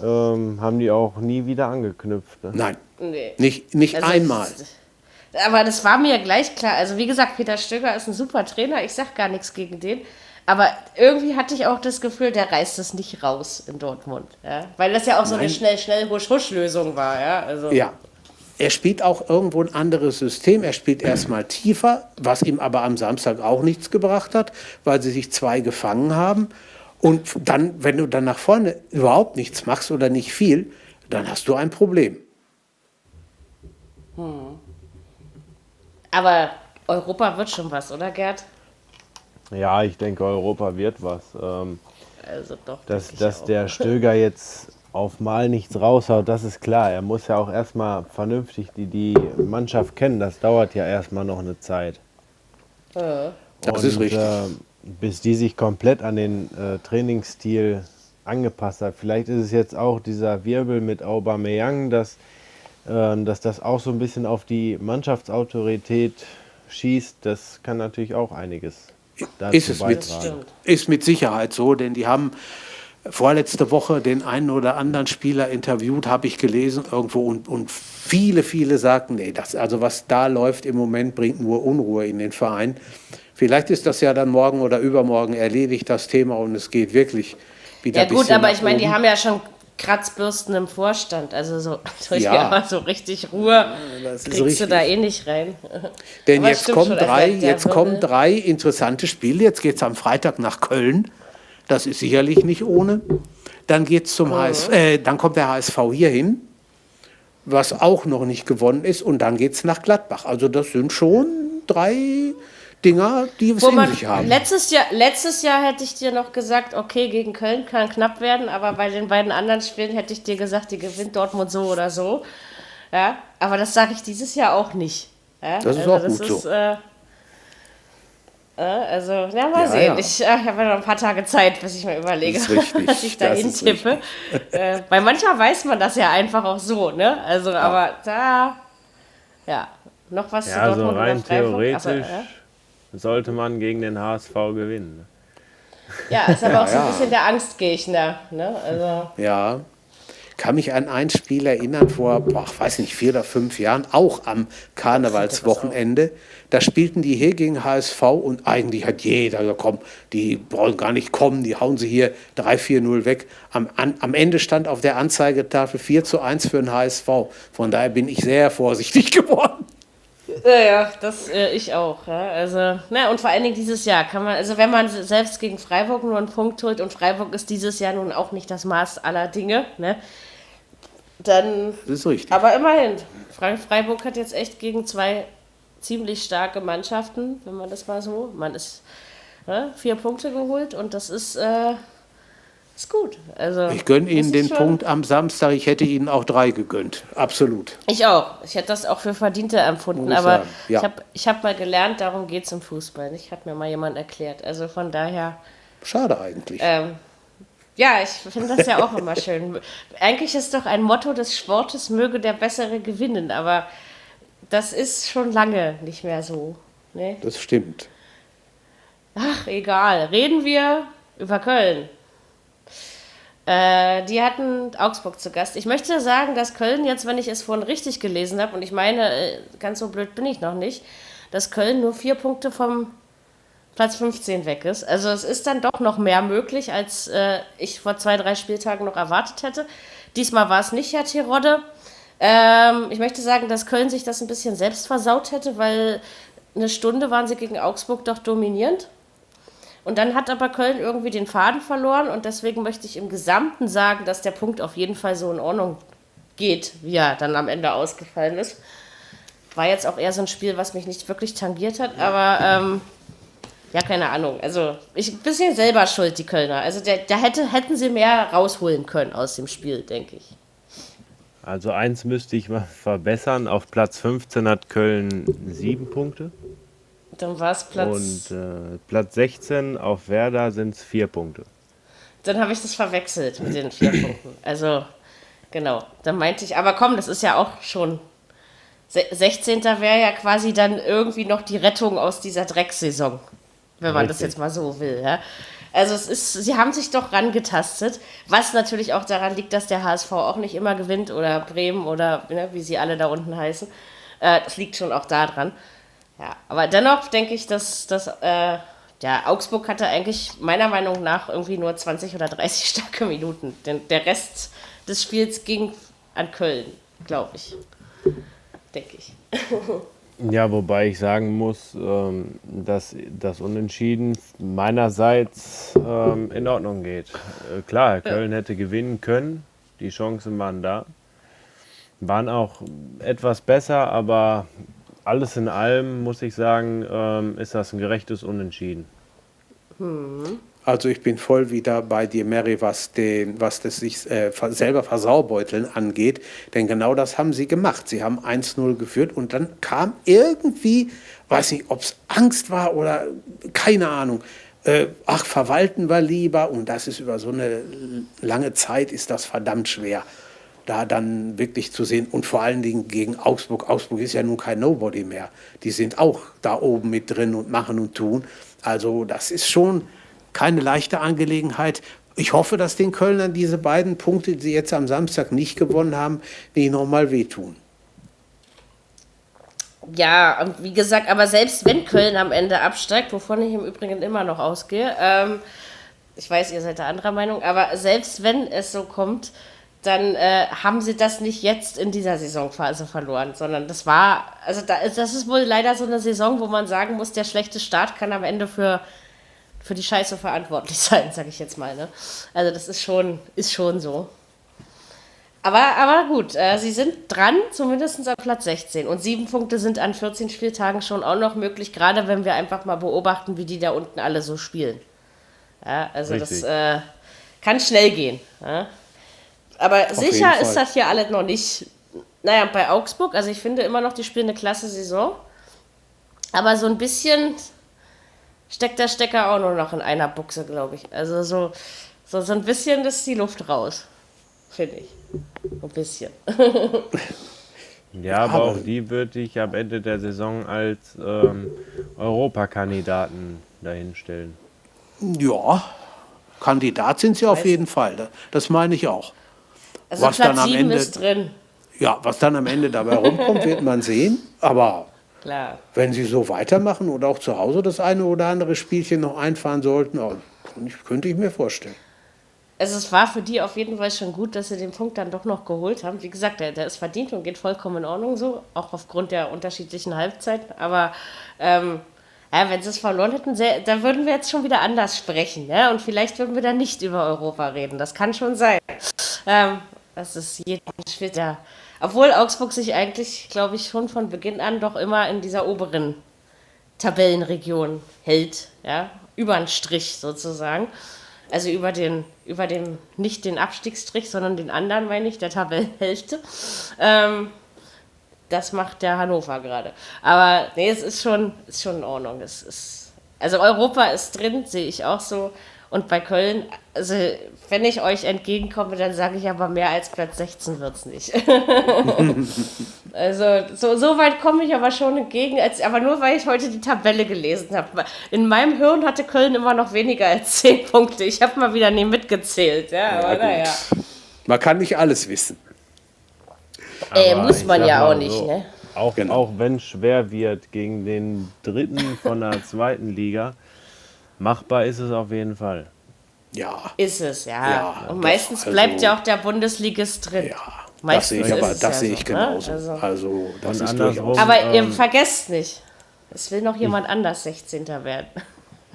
ähm, haben die auch nie wieder angeknüpft. Ne? Nein, nee. nicht, nicht Also, einmal. Aber das war mir gleich klar. Also wie gesagt, Peter Stöger ist ein super Trainer. Ich sag gar nichts gegen den. Aber irgendwie hatte ich auch das Gefühl, der reißt es nicht raus in Dortmund. Ja? Weil das ja auch so eine Nein. schnell, schnell, husch, husch Lösung war. Ja, also, Ja. Er spielt auch irgendwo ein anderes System. Er spielt erstmal tiefer, was ihm aber am Samstag auch nichts gebracht hat, weil sie sich zwei gefangen haben. Und dann, wenn du dann nach vorne überhaupt nichts machst oder nicht viel, dann hast du ein Problem. Aber Europa wird schon was, oder Gerd? Ja, ich denke, Europa wird was. Ähm, Also doch. dass dass auch. der Stöger jetzt auf Mal nichts raushaut, das ist klar. Er muss ja auch erstmal vernünftig die, die Mannschaft kennen. Das dauert ja erstmal noch eine Zeit. Das ist richtig. Äh, bis die sich komplett an den äh, Trainingsstil angepasst hat. Vielleicht ist es jetzt auch dieser Wirbel mit Aubameyang, dass, ähm, dass das auch so ein bisschen auf die Mannschaftsautorität schießt. Das kann natürlich auch einiges dazu Ist es mit, beitragen. Stimmt. ist mit Sicherheit so, denn die haben vorletzte Woche den einen oder anderen Spieler interviewt, habe ich gelesen irgendwo und, und viele, viele sagten, nee, das, also was da läuft im Moment, bringt nur Unruhe in den Verein. Vielleicht ist das ja dann morgen oder übermorgen erledigt, das Thema, und es geht wirklich wieder Ja gut, aber ich meine, die haben ja schon Kratzbürsten im Vorstand. Also so, Ja. so richtig Ruhe das kriegst du richtig. da eh nicht rein. Denn Aber jetzt kommen, drei, jetzt kommen drei interessante Spiele. Jetzt geht es am Freitag nach Köln. Das ist sicherlich nicht ohne. Dann geht's zum HS, äh, dann kommt der HSV hier hin, was auch noch nicht gewonnen ist. Und dann geht es nach Gladbach. Also das sind schon drei Dinger, die es in sich haben. letztes, Jahr, letztes Jahr hätte ich dir noch gesagt, okay, gegen Köln kann knapp werden, aber bei den beiden anderen Spielen hätte ich dir gesagt, die gewinnt Dortmund so oder so. Ja, aber das sage ich dieses Jahr auch nicht. Ja, Das ist auch gut so. Äh, äh, also, ja, mal Ja, sehen. ja. Ich, äh, ich habe ja noch ein paar Tage Zeit, bis ich mir überlege, was ich da hintippe. Äh, weil manchmal weiß man das ja einfach auch so, ne? Also, aber da, ja, noch was zu Ja, also Dortmund rein theoretisch Also, ja. sollte man gegen den HSV gewinnen. ne? Ja, ist aber auch so ein ja. bisschen der Angstgegner. Ne? Also, Ja. Kann mich an ein Spiel erinnern vor, boah, ich weiß nicht, vier oder fünf Jahren, auch am Karnevalswochenende. Da spielten die hier gegen HSV und eigentlich hat jeder gesagt, komm, die wollen gar nicht kommen, die hauen sie hier 3-4-0 weg. Am, an, am Ende stand auf der Anzeigetafel 4 zu 1 für den HSV. Von daher bin ich sehr vorsichtig geworden. ja, ja, das äh, ich auch. Ja? Also, na, und vor allen Dingen dieses Jahr kann man, also wenn man selbst gegen Freiburg nur einen Punkt holt und Freiburg ist dieses Jahr nun auch nicht das Maß aller Dinge, ne? dann Das ist richtig. Aber immerhin, Fre- Freiburg hat jetzt echt gegen zwei ziemlich starke Mannschaften, wenn man das mal so, man ist ne, vier Punkte geholt und das ist, äh, ist gut. Also, Ich gönne Ihnen den Punkt am Samstag. Ich hätte Ihnen auch drei gegönnt. Absolut. Ich auch. Ich hätte das auch für Verdiente empfunden, Muss ich aber ja. ich habe ich hab mal gelernt, darum geht es im Fußball. Nicht? Hat mir mal jemand erklärt. Also von daher. Schade eigentlich. Ähm, ja, ich finde das ja auch immer schön. Eigentlich ist doch ein Motto des Sportes, möge der Bessere gewinnen, aber das ist schon lange nicht mehr so. Ne? Das stimmt. Ach, egal. Reden wir über Köln. Äh, die hatten Augsburg zu Gast. Ich möchte sagen, dass Köln jetzt, wenn ich es vorhin richtig gelesen habe, und ich meine, äh, ganz so blöd bin ich noch nicht, dass Köln nur vier Punkte vom Platz 15 weg ist. Also es ist dann doch noch mehr möglich, als äh, ich vor zwei, drei Spieltagen noch erwartet hätte. Diesmal war es nicht Herr Tirode. Ähm, ich möchte sagen, dass Köln sich das ein bisschen selbst versaut hätte, weil eine Stunde waren sie gegen Augsburg doch dominierend. Und dann hat aber Köln irgendwie den Faden verloren und deswegen möchte ich im Gesamten sagen, dass der Punkt auf jeden Fall so in Ordnung geht, wie er dann am Ende ausgefallen ist. War jetzt auch eher so ein Spiel, was mich nicht wirklich tangiert hat, aber ähm, ja, keine Ahnung. Also, ich ein bisschen selber schuld, die Kölner. Also, da hätte, hätten sie mehr rausholen können aus dem Spiel, denke ich. Also, eins müsste ich mal verbessern. Auf Platz 15 hat Köln sieben Punkte. Dann war es Platz. Und äh, Platz 16 auf Werder sind es vier Punkte. Dann habe ich das verwechselt mit den vier Punkten. Also, genau. Dann meinte ich, aber komm, das ist ja auch schon. 16. wäre ja quasi dann irgendwie noch die Rettung aus dieser Drecksaison wenn man Richtig. das jetzt mal so will. Ja. Also es ist, sie haben sich doch rangetastet, was natürlich auch daran liegt, dass der HSV auch nicht immer gewinnt oder Bremen oder ne, wie sie alle da unten heißen. Äh, das liegt schon auch daran. Ja, aber dennoch denke ich, dass, dass äh, ja, Augsburg hatte eigentlich meiner Meinung nach irgendwie nur 20 oder 30 starke Minuten. Denn der Rest des Spiels ging an Köln, glaube ich. Denke ich. Ja, wobei ich sagen muss, ähm, dass das Unentschieden meinerseits ähm, in Ordnung geht. Äh, klar, Köln hätte gewinnen können, die Chancen waren da. Waren auch etwas besser, aber alles in allem muss ich sagen, ähm, ist das ein gerechtes Unentschieden. Hm. Also ich bin voll wieder bei dir, Mary, was, den, was das sich äh, selber Versaubeuteln angeht. Denn genau das haben sie gemacht. Sie haben 1-0 geführt und dann kam irgendwie, weiß nicht, ob es Angst war oder keine Ahnung. Äh, ach, verwalten wir lieber. Und das ist über so eine lange Zeit, ist das verdammt schwer da dann wirklich zu sehen und vor allen Dingen gegen Augsburg. Augsburg ist ja nun kein Nobody mehr. Die sind auch da oben mit drin und machen und tun. Also das ist schon keine leichte Angelegenheit. Ich hoffe, dass den Kölnern diese beiden Punkte, die sie jetzt am Samstag nicht gewonnen haben, nicht nochmal wehtun. Ja, wie gesagt, aber selbst wenn Köln am Ende absteigt, wovon ich im Übrigen immer noch ausgehe, ähm, ich weiß, ihr seid der anderer Meinung, aber selbst wenn es so kommt, dann äh, haben sie das nicht jetzt in dieser Saisonphase verloren, sondern das war, also da, das ist wohl leider so eine Saison, wo man sagen muss, der schlechte Start kann am Ende für für die Scheiße verantwortlich sein, sage ich jetzt mal. Ne? Also das ist schon, ist schon so. Aber, aber gut, äh, sie sind dran, zumindest an Platz 16. Und sieben Punkte sind an 14 Spieltagen schon auch noch möglich, gerade wenn wir einfach mal beobachten, wie die da unten alle so spielen. Ja, also Richtig. das äh, kann schnell gehen. Ja? Aber Auf sicher ist das hier alles noch nicht. Naja, bei Augsburg, also ich finde immer noch, die spielen eine klasse Saison. Aber so ein bisschen steckt der Stecker auch nur noch in einer Buchse, glaube ich. Also so, so, so ein bisschen ist die Luft raus, finde ich. Ein bisschen. ja, aber auch die würde ich am Ende der Saison als ähm, Europakandidaten dahinstellen. Ja, Kandidat sind sie auf jeden Fall. Das meine ich auch. Also was Platz dann am Ende, ist drin. Ja, was dann am Ende dabei rumkommt, wird man sehen. Aber Klar. Wenn Sie so weitermachen oder auch zu Hause das eine oder andere Spielchen noch einfahren sollten, könnte ich mir vorstellen. Also es war für die auf jeden Fall schon gut, dass sie den Punkt dann doch noch geholt haben. Wie gesagt, der, der ist verdient und geht vollkommen in Ordnung so, auch aufgrund der unterschiedlichen Halbzeiten. Aber ähm, ja, wenn sie es verloren hätten, sehr, da würden wir jetzt schon wieder anders sprechen. Ja? Und vielleicht würden wir dann nicht über Europa reden. Das kann schon sein. Ähm, das ist jeden Schritt, ja. Obwohl Augsburg sich eigentlich, glaube ich, schon von Beginn an doch immer in dieser oberen Tabellenregion hält, ja, über den Strich sozusagen. Also über den, über den, nicht den Abstiegsstrich, sondern den anderen, meine ich, der Tabellenhälfte. Ähm, das macht der Hannover gerade. Aber nee, es ist schon, ist schon in Ordnung. Es ist, also Europa ist drin, sehe ich auch so. Und bei Köln, also wenn ich euch entgegenkomme, dann sage ich aber mehr als Platz 16 wird es nicht. also so, so weit komme ich aber schon entgegen, als, aber nur weil ich heute die Tabelle gelesen habe. In meinem Hirn hatte Köln immer noch weniger als 10 Punkte. Ich habe mal wieder nie mitgezählt. Ja, aber ja, naja. Man kann nicht alles wissen. Äh, muss man ja auch nicht. So, ne? Auch, genau. auch wenn es schwer wird gegen den dritten von der zweiten Liga, machbar ist es auf jeden Fall. Ja. Ist es, ja. Ja, und doch, meistens also- bleibt ja auch der Bundesligist drin. Ja, das Meistens sehe ich, aber das ja sehe so, ich ne? genauso. Also- Also, das ist andersrum- durchaus. Aber ihr ähm, vergesst nicht, es will noch jemand anders 16. werden.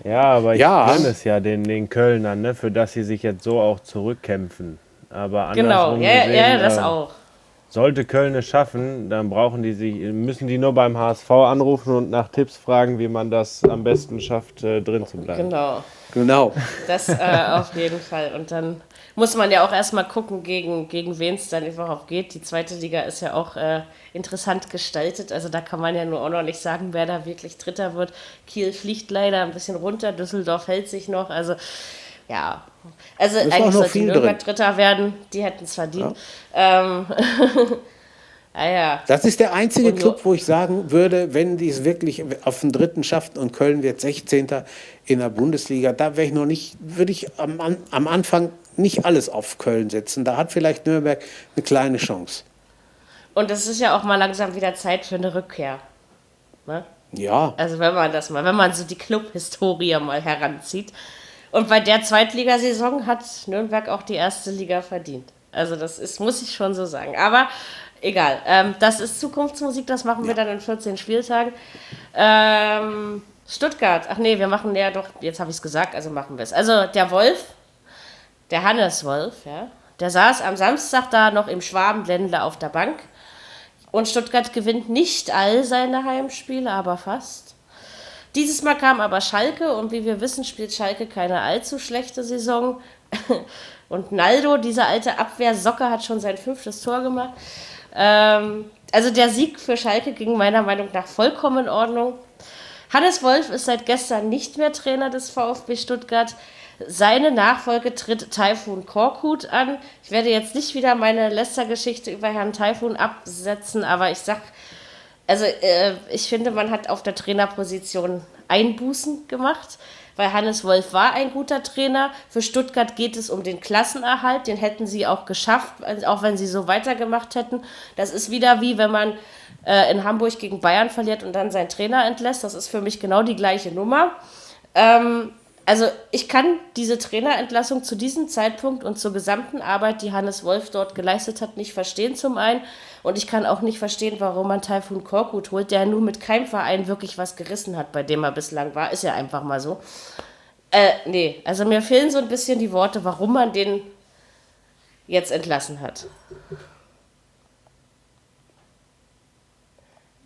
Ja, aber ich Ja. gönne es ja den, den Kölnern, ne, für das sie sich jetzt so auch zurückkämpfen. Aber Genau, andersrum ja, ja, gesehen, das ähm, auch. Sollte Köln es schaffen, dann brauchen die sich, müssen die nur beim HSV anrufen und nach Tipps fragen, wie man das am besten schafft, äh, drin zu bleiben. Genau. Genau. Das äh, auf jeden Fall. Und dann muss man ja auch erstmal gucken, gegen, gegen wen es dann überhaupt geht. Die zweite Liga ist ja auch äh, interessant gestaltet. Also da kann man ja nur auch noch nicht sagen, wer da wirklich Dritter wird. Kiel fliegt leider ein bisschen runter, Düsseldorf hält sich noch. Also ja. Also Ist eigentlich sollte viel Nürnberg drin. Dritter werden. Die hätten es verdient. Ähm, ah ja. Das ist der einzige Und Club, wo ich sagen würde, wenn die es wirklich auf den dritten schaffen und Köln wird 16. in der Bundesliga, da wäre ich noch nicht, würde ich am, am Anfang nicht alles auf Köln setzen. Da hat vielleicht Nürnberg eine kleine Chance. Und es ist ja auch mal langsam wieder Zeit für eine Rückkehr. Ne? Ja, Also wenn man das mal, wenn man so die Club-Historie mal heranzieht. Und bei der Zweitligasaison hat Nürnberg auch die erste Liga verdient. Also das ist, muss ich schon so sagen. Aber egal, ähm, das ist Zukunftsmusik, das machen wir dann in 14 Spieltagen. Ähm, Stuttgart, ach nee, wir machen ja doch, jetzt habe ich es gesagt, also machen wir es. Also der Wolf, der Hannes Wolf, ja, der saß am Samstag da noch im Schwabenländler auf der Bank. Und Stuttgart gewinnt nicht all seine Heimspiele, aber fast. Dieses Mal kam aber Schalke und wie wir wissen, spielt Schalke keine allzu schlechte Saison. Und Naldo, dieser alte Abwehrsocker, hat schon sein fünftes Tor gemacht. Ähm, also der Sieg für Schalke ging meiner Meinung nach vollkommen in Ordnung. Hannes Wolf ist seit gestern nicht mehr Trainer des VfB Stuttgart. Seine Nachfolge tritt Taifun Korkut an. Ich werde jetzt nicht wieder meine Lästergeschichte über Herrn Taifun absetzen, aber ich sag, also äh, ich finde, man hat auf der Trainerposition Einbußen gemacht, weil Hannes Wolf war ein guter Trainer. Für Stuttgart geht es um den Klassenerhalt, den hätten sie auch geschafft, auch wenn sie so weitergemacht hätten. Das ist wieder wie wenn man äh, in Hamburg gegen Bayern verliert und dann seinen Trainer entlässt. Das ist für mich genau die gleiche Nummer. Ähm, also ich kann diese Trainerentlassung zu diesem Zeitpunkt und zur gesamten Arbeit, die Hannes Wolf dort geleistet hat, nicht verstehen zum einen. Und ich kann auch nicht verstehen, warum man Taifun Korkut holt, der nur mit keinem Verein wirklich was gerissen hat, bei dem er bislang war. Ist ja einfach mal so. Äh, nee, also mir fehlen so ein bisschen die Worte, warum man den jetzt entlassen hat.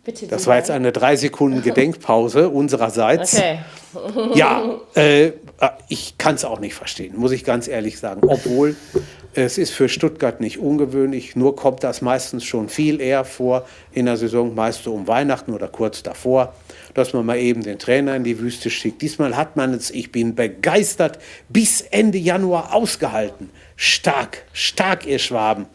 Bitte. das war jetzt eine drei Sekunden Gedenkpause unsererseits. Okay. Ja, äh, ich kann es auch nicht verstehen, muss ich ganz ehrlich sagen. Obwohl es ist für Stuttgart nicht ungewöhnlich, nur kommt das meistens schon viel eher vor in der Saison, meist so um Weihnachten oder kurz davor, dass man mal eben den Trainer in die Wüste schickt. Diesmal hat man es, ich bin begeistert, bis Ende Januar ausgehalten. Stark, stark, ihr Schwaben.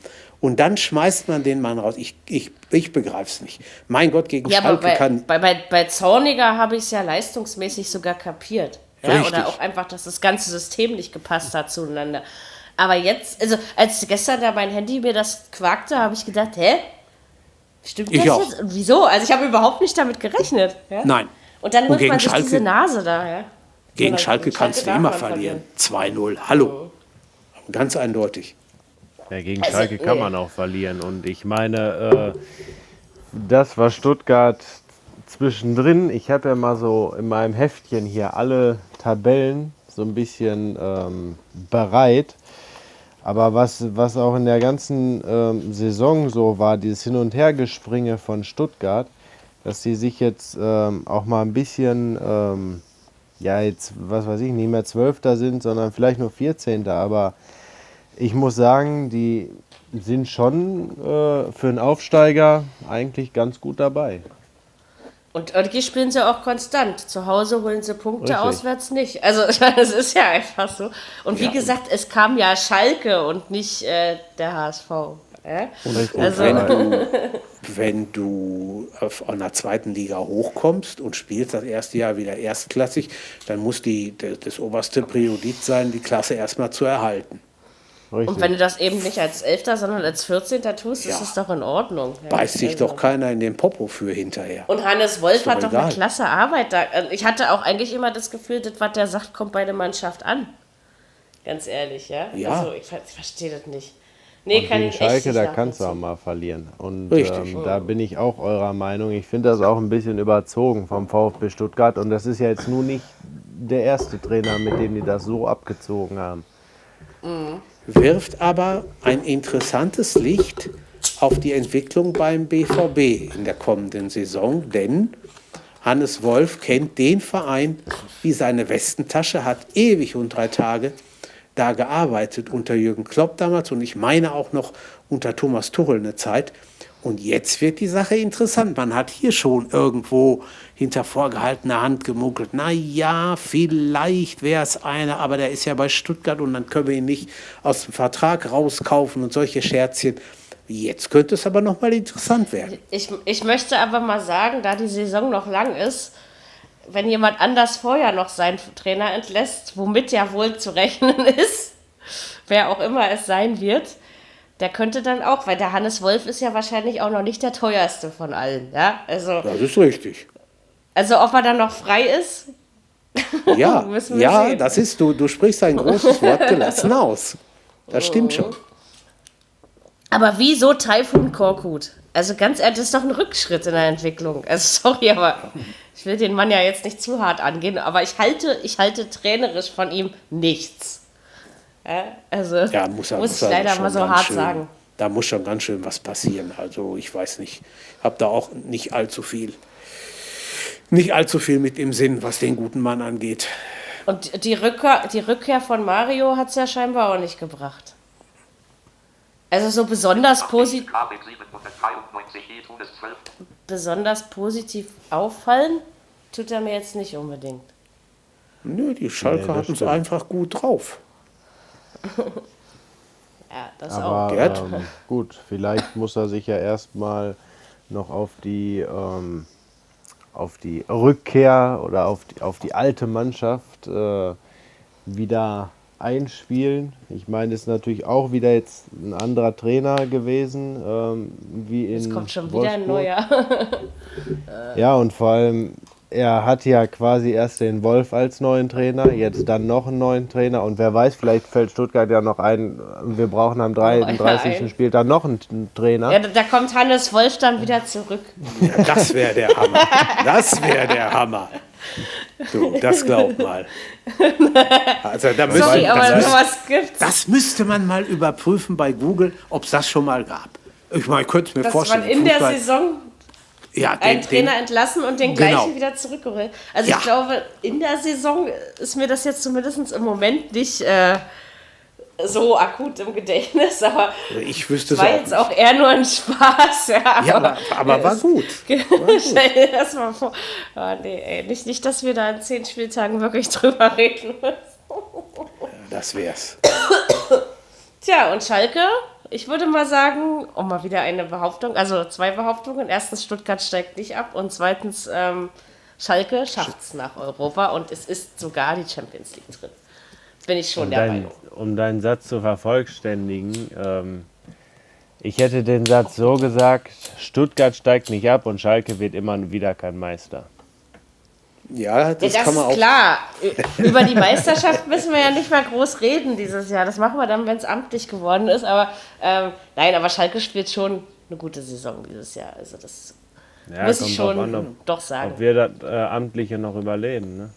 Und dann schmeißt man den Mann raus. Ich, ich, ich begreife es nicht. Mein Gott, gegen Ja, Schalke bei, kann. bei, bei, bei Zorniger habe ich es ja leistungsmäßig sogar kapiert. Ja, oder auch einfach, dass das ganze System nicht gepasst hat zueinander. Aber jetzt, also als gestern da mein Handy mir das quakte, habe ich gedacht, hä? Stimmt Ich das auch. jetzt? Wieso? Also ich habe überhaupt nicht damit gerechnet. Ja? Nein. Und dann holt man sich Schalke- diese Nase da. Ja? Gegen Schalke kannst du darf immer verlieren. 2-0. Hallo. Ganz eindeutig. Ja, gegen Also, Schalke kann nee. man auch verlieren. Und ich meine, äh, das war Stuttgart zwischendrin. Ich habe ja mal so in meinem Heftchen hier alle Tabellen so ein bisschen ähm, bereit. Aber was, was auch in der ganzen ähm, Saison so war, dieses Hin- und Hergespringe von Stuttgart, dass sie sich jetzt ähm, auch mal ein bisschen, ähm, ja, jetzt, was weiß ich, nicht mehr Zwölfter sind, sondern vielleicht nur Vierzehnter. Aber ich muss sagen, die sind schon äh, für einen Aufsteiger eigentlich ganz gut dabei. Und irgendwie spielen sie auch konstant. Zu Hause holen sie Punkte, Richtig. auswärts nicht. Also es ist ja einfach so. Und wie Ja, und- gesagt, es kam ja Schalke und nicht äh, der HSV. Ja? Richtig. Also- Wenn du, wenn du auf einer zweiten Liga hochkommst und spielst das erste Jahr wieder erstklassig, dann muss die, de- das oberste Priorit sein, die Klasse erstmal zu erhalten. Richtig. Und wenn du das eben nicht als Elfter, sondern als 14. tust, Ja. ist es doch in Ordnung. Ja, Beißt sich also. doch keiner in den Popo für hinterher. Und Hannes Wolf doch hat doch eine egal. klasse Arbeit da. Also Ich hatte auch eigentlich immer das Gefühl, das, was der sagt, kommt bei der Mannschaft an. Ganz ehrlich, ja? Ja. Also ich, ver- ich verstehe das nicht. Nee, Und kann gegen ich Schalke, echt da kannst du auch mal verlieren. Und ähm, da bin ich auch eurer Meinung. Ich finde das auch ein bisschen überzogen vom VfB Stuttgart. Und das ist ja jetzt nur nicht der erste Trainer, mit dem die das so abgezogen haben. Wirft aber ein interessantes Licht auf die Entwicklung beim BVB in der kommenden Saison, denn Hannes Wolf kennt den Verein wie seine Westentasche, hat ewig und drei Tage da gearbeitet unter Jürgen Klopp damals und ich meine auch noch unter Thomas Tuchel eine Zeit. Und jetzt wird die Sache interessant. Man hat hier schon irgendwo hinter vorgehaltener Hand gemunkelt. Na ja, vielleicht wäre es einer, aber der ist ja bei Stuttgart und dann können wir ihn nicht aus dem Vertrag rauskaufen und solche Scherzchen. Jetzt könnte es aber noch mal interessant werden. Ich, ich möchte aber mal sagen, da die Saison noch lang ist, wenn jemand anders vorher noch seinen Trainer entlässt, womit ja wohl zu rechnen ist, wer auch immer es sein wird, der könnte dann auch, weil der Hannes Wolf ist ja wahrscheinlich auch noch nicht der teuerste von allen. Ja? Also, Das ist richtig. also ob er dann noch frei ist, Ja, ja sehen. das ist, du, du sprichst ein großes Wort gelassen aus. Das stimmt schon. Aber wieso Taifun Korkut? Also ganz ehrlich, das ist doch ein Rückschritt in der Entwicklung. Also sorry, aber ich will den Mann ja jetzt nicht zu hart angehen, aber ich halte, ich halte trainerisch von ihm nichts. Ja, also Ja, muss, er- muss ich er leider schon mal so ganz hart schön, sagen. Da muss schon ganz schön was passieren. Also ich weiß nicht, habe da auch nicht allzu viel, nicht allzu viel mit im Sinn, was den guten Mann angeht. Und die Rückkehr, die Rückkehr von Mario hat es ja scheinbar auch nicht gebracht. Also so besonders, posi KW 793 tun es 12. besonders positiv auffallen, tut er mir jetzt nicht unbedingt. Nö, die Schalke Nee, hatten es einfach gut drauf. Ja, das auch. Aber Gerd? ähm, gut, vielleicht muss er sich ja erstmal noch auf die, ähm, auf die Rückkehr oder auf die, auf die alte Mannschaft äh, wieder einspielen. Ich meine, es ist natürlich auch wieder jetzt ein anderer Trainer gewesen, ähm, wie in Es kommt schon wieder ein Wolfsburg. neuer. Ja, und vor allem, er hat ja quasi erst den Wolf als neuen Trainer, jetzt dann noch einen neuen Trainer und wer weiß, vielleicht fällt Stuttgart ja noch ein, wir brauchen am 33. ein. Spiel dann noch einen Trainer. Ja, da kommt Hannes Wolf dann wieder zurück. Ja, das wäre der Hammer. Das wäre der Hammer. Du, das glaub mal. Also, da müsste, Sorry, aber das, sowas gibt's. das müsste man mal überprüfen bei Google, ob es das schon mal gab. Ich meine, ich könnte es mir Dass vorstellen. man in der Fußball- Saison ja, einen den, Trainer den, entlassen und den Genau. gleichen wieder zurückgeholt. Also Ja. ich glaube, in der Saison ist mir das jetzt zumindest im Moment nicht äh, so akut im Gedächtnis, aber ich wüsste war auch jetzt nicht. auch eher nur ein Spaß. Ja, Ja, aber, aber war gut. Stell dir das mal vor. Oh, nee, ey, nicht, nicht, dass wir da in zehn Spieltagen wirklich drüber reden müssen. Das wär's. Tja, und Schalke, ich würde mal sagen, um mal wieder eine Behauptung, also zwei Behauptungen. Erstens, Stuttgart steigt nicht ab und zweitens, ähm, Schalke schafft es nach Europa und es ist sogar die Champions League drin. Bin ich schon Um, der dein, Meinung. um deinen Satz zu vervollständigen, ähm, ich hätte den Satz so gesagt, Stuttgart steigt nicht ab und Schalke wird immer wieder kein Meister. Ja, Ja, das, das kann man ist auch. klar. Über die Meisterschaft müssen wir ja nicht mal groß reden dieses Jahr. Das machen wir dann, wenn es amtlich geworden ist. Aber ähm, nein, aber Schalke spielt schon eine gute Saison dieses Jahr. Also das Ja, muss ich schon an, ob, doch sagen. ob wir das äh, Amtliche noch überleben. Ne?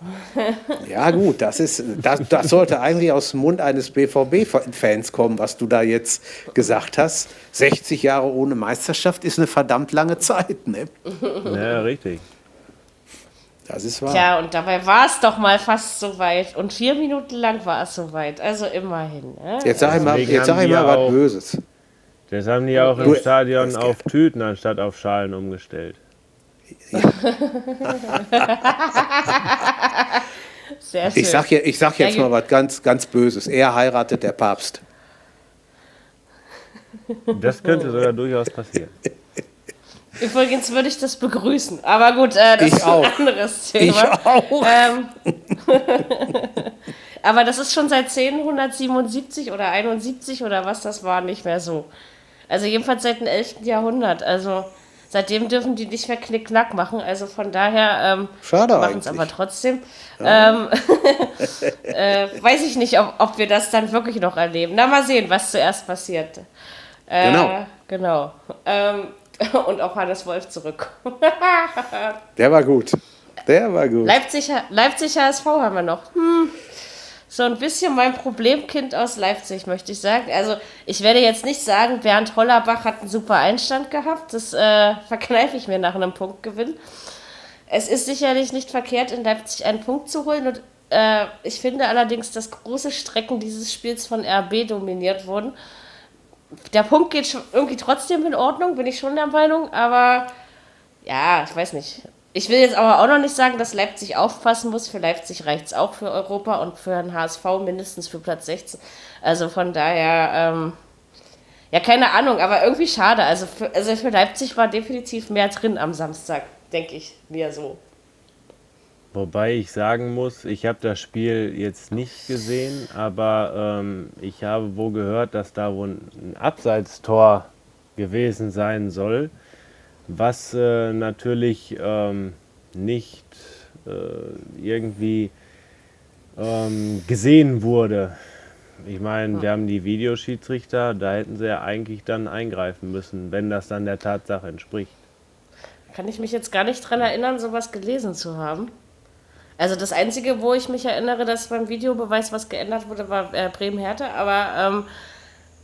Ja, gut, das, ist, das, das sollte eigentlich aus dem Mund eines BVB-Fans kommen, was du da jetzt gesagt hast. 60 Jahre ohne Meisterschaft ist eine verdammt lange Zeit. Ne? Ja, richtig. Das ist wahr. Tja, und dabei war es doch mal fast so weit. Und vier Minuten lang war es so weit. Also immerhin. Ne? Jetzt sag ich mal, Deswegen jetzt sag haben ich die mal was auch- Böses. Das haben die auch im Stadion auf Tüten anstatt auf Schalen umgestellt. Sehr schön. Ich sag, ich sag jetzt Ja, mal was ganz, ganz Böses. Er heiratet der Papst. Das könnte sogar durchaus passieren. Übrigens würde ich das begrüßen. Aber gut, äh, das Ich ist ein auch. anderes Ich Thema. auch. Ähm, Aber das ist schon seit 1077 oder 71 oder was das war, nicht mehr so. Also jedenfalls seit dem 11. Jahrhundert. Also seitdem dürfen die nicht mehr Knickknack machen. Also von daher ähm, Schade machen es aber trotzdem. Ähm, äh, weiß ich nicht, ob, ob wir das dann wirklich noch erleben. Na, mal sehen, was zuerst passiert. Äh, Genau. Genau. Ähm, und ob Hannes Wolf zurück. Der war gut. Der war gut. Leipzig, Leipzig HSV haben wir noch. Hm. So ein bisschen mein Problemkind aus Leipzig, möchte ich sagen. Also, ich werde jetzt nicht sagen, Bernd Hollerbach hat einen super Einstand gehabt. Das äh, verkneife ich mir nach einem Punktgewinn. Es ist sicherlich nicht verkehrt, in Leipzig einen Punkt zu holen. Und äh, ich finde allerdings, dass große Strecken dieses Spiels von RB dominiert wurden. Der Punkt geht schon irgendwie trotzdem in Ordnung, bin ich schon der Meinung. Aber ja, ich weiß nicht. Ich will jetzt aber auch noch nicht sagen, dass Leipzig aufpassen muss. Für Leipzig reicht es auch für Europa und für den HSV mindestens für Platz 16. Also von daher, ähm, ja, keine Ahnung, aber irgendwie schade. Also für, also für Leipzig war definitiv mehr drin am Samstag, denke ich mir so. Wobei ich sagen muss, ich habe das Spiel jetzt nicht gesehen, aber ähm, ich habe wohl gehört, dass da wohl ein Abseitstor gewesen sein soll, was äh, natürlich ähm, nicht äh, irgendwie ähm, gesehen wurde. Ich meine, wir haben die Videoschiedsrichter, da hätten sie ja eigentlich dann eingreifen müssen, wenn das dann der Tatsache entspricht. Kann ich mich jetzt gar nicht dran erinnern, sowas gelesen zu haben. Also das Einzige, wo ich mich erinnere, dass beim Videobeweis was geändert wurde, war äh, Bremen-Hertha. Aber, ähm,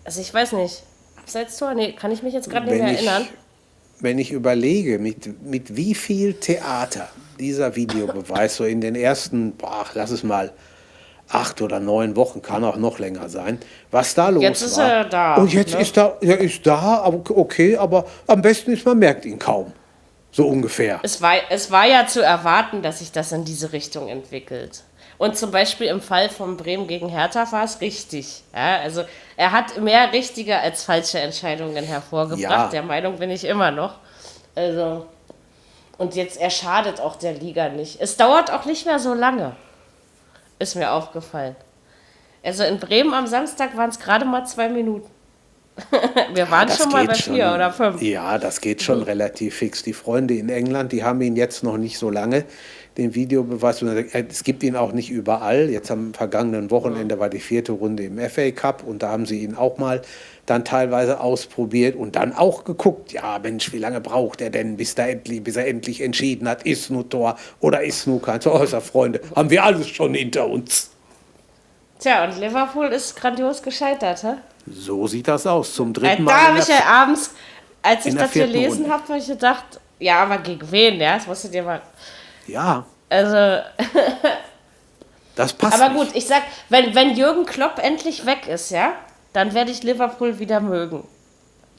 also ich weiß nicht. Abseits-Tor? Nee, kann ich mich jetzt gerade nicht mehr ich, erinnern. wenn ich überlege, mit, mit wie viel Theater dieser Videobeweis so in den ersten, boah, lass es mal, acht oder neun Wochen, kann auch noch länger sein, was da los Jetzt ist war. er da, Und jetzt ne? ist er, er ist da, okay, aber am besten ist, man merkt ihn kaum. So ungefähr. Es war, es war ja zu erwarten, dass sich das in diese Richtung entwickelt. Und zum Beispiel im Fall von Bremen gegen Hertha war es richtig. Ja, also er hat mehr richtige als falsche Entscheidungen hervorgebracht. Ja. Der Meinung bin ich immer noch. Also und jetzt er schadet auch der Liga nicht. Es dauert auch nicht mehr so lange. Ist mir aufgefallen. Also in Bremen am Samstag waren es gerade mal zwei Minuten. Wir waren Das schon mal bei vier schon- oder fünf. Ja, das geht schon relativ fix. Die Freunde in England, die haben ihn jetzt noch nicht so lange, den Videobeweis. Und Es gibt ihn auch nicht überall. Jetzt am vergangenen Wochenende war die vierte Runde im FA Cup und da haben sie ihn auch mal dann teilweise ausprobiert und dann auch geguckt, ja Mensch, wie lange braucht er denn, bis, da endlich, bis er endlich entschieden hat, ist nur Tor oder ist nur kein Tor. Also Freunde, haben wir alles schon hinter uns. Tja, und Liverpool ist grandios gescheitert, hä? So sieht das aus. Zum Äh, dritten da Mal. in habe ich ja abends, als ich das gelesen habe, habe ich gedacht, ja, aber gegen wen, ja? Das musst du dir mal. ja, Also, das passt. aber nicht. gut, ich sag, wenn, wenn Jürgen Klopp endlich weg ist, ja, dann werde ich Liverpool wieder mögen.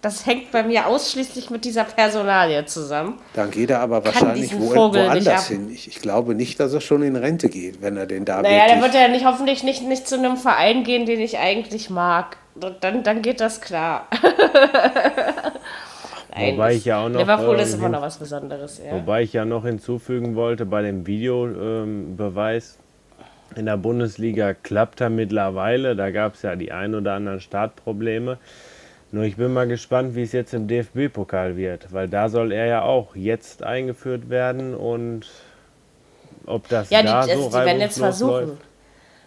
Das hängt bei mir ausschließlich mit dieser Personalie zusammen. Dann geht er aber wahrscheinlich wo, woanders hin. Ich, ich glaube nicht, dass er schon in Rente geht, wenn er den da Naja, dann wird er nicht, hoffentlich nicht, nicht zu einem Verein gehen, den ich eigentlich mag. Dann, dann geht das klar. Nein, Wobei ich ja auch noch, Liverpool ist ähm, immer noch was Besonderes. Ja. Wobei ich ja noch hinzufügen wollte, bei dem Videobeweis in der Bundesliga klappt er mittlerweile. Da gab es ja die ein oder anderen Startprobleme. Nur ich bin mal gespannt, wie es jetzt im DFB-Pokal wird, weil da soll er ja auch jetzt eingeführt werden und ob das Ja, die, da also so die werden jetzt versuchen. läuft.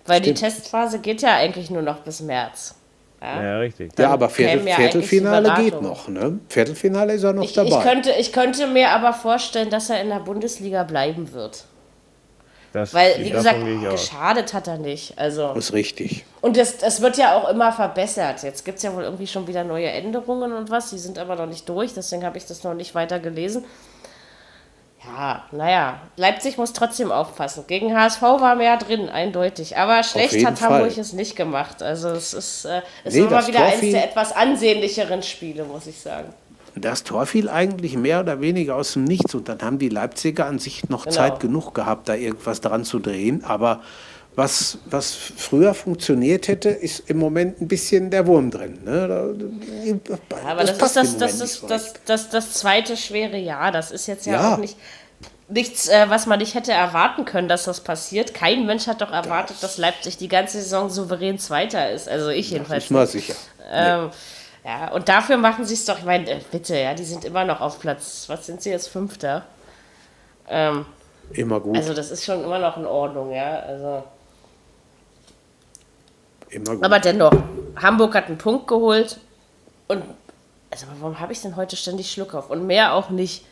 Weil die Testphase geht ja eigentlich nur noch bis März. Ja. Ja, richtig. ja, aber Viertel, ja die Viertelfinale geht noch. Ne? Viertelfinale ist er noch Ich, dabei. ich, könnte, ich könnte mir aber vorstellen, dass er in der Bundesliga bleiben wird. Das, Weil, wie gesagt, geschadet hat er nicht. Also, ist richtig. und das, das wird ja auch immer verbessert. Jetzt gibt es ja wohl irgendwie schon wieder neue Änderungen und was. Die sind aber noch nicht durch, deswegen habe ich das noch nicht weiter gelesen. Ja, naja, Leipzig muss trotzdem aufpassen. Gegen HSV war mehr drin, eindeutig. Aber schlecht hat Hamburg Fall. es nicht gemacht. Also es ist, äh, es Nee, war mal das wieder Tor eines der etwas ansehnlicheren Spiele, muss ich sagen. Das Tor fiel eigentlich mehr oder weniger aus dem Nichts und dann haben die Leipziger an sich noch Genau. Zeit genug gehabt, da irgendwas dran zu drehen. Aber was, was früher funktioniert hätte, ist im Moment ein bisschen der Wurm drin. Ne? Da, Aber das, ist das, das, Moment das, so das, das, das zweite schwere Jahr. Das ist jetzt ja, Ja. auch nicht. nichts, äh, was man nicht hätte erwarten können, dass das passiert. Kein Mensch hat doch erwartet, dass Leipzig die ganze Saison souverän Zweiter ist. Also ich jedenfalls. Ist mal sicher. Ähm, ja, und dafür machen sie es doch, ich meine, äh, bitte, ja, die sind immer noch auf Platz, was sind sie jetzt, Fünfter? Ähm, Immer gut. also das ist schon immer noch in Ordnung, ja, also. immer gut. Aber dennoch, Hamburg hat einen Punkt geholt und, also warum habe ich denn heute ständig Schluck auf? Und mehr auch nicht.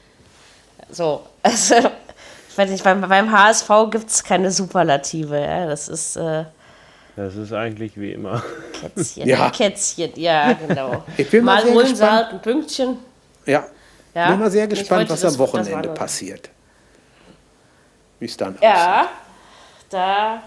So, also, ich weiß nicht, beim, beim HSV gibt es keine Superlative, ja, das ist äh, Das ist eigentlich wie immer. Kätzchen, Ja. Kätzchen, ja, genau. Ich bin mal Mal holen sie halt ein Pünktchen. ja. Ja. Bin mal sehr gespannt, was das- am Wochenende passiert. Wie es dann aussieht. Ja, da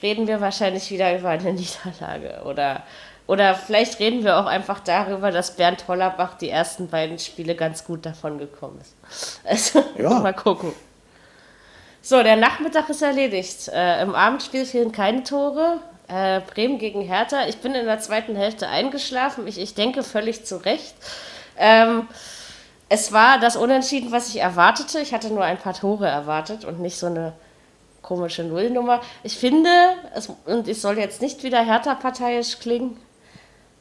reden wir wahrscheinlich wieder über eine Niederlage. Oder, oder vielleicht reden wir auch einfach darüber, dass Bernd Hollerbach die ersten beiden Spiele ganz gut davon gekommen ist. Also, Ja. mal gucken. So, der Nachmittag ist erledigt. Äh, Im Abendspiel fehlen keine Tore. Äh, Bremen gegen Hertha. Ich bin in der zweiten Hälfte eingeschlafen. Ich, ich denke völlig zu Recht. Ähm, es war das Unentschieden, was ich erwartete. Ich hatte nur ein paar Tore erwartet und nicht so eine komische Nullnummer. Ich finde, es, und ich soll jetzt nicht wieder Hertha-parteiisch klingen,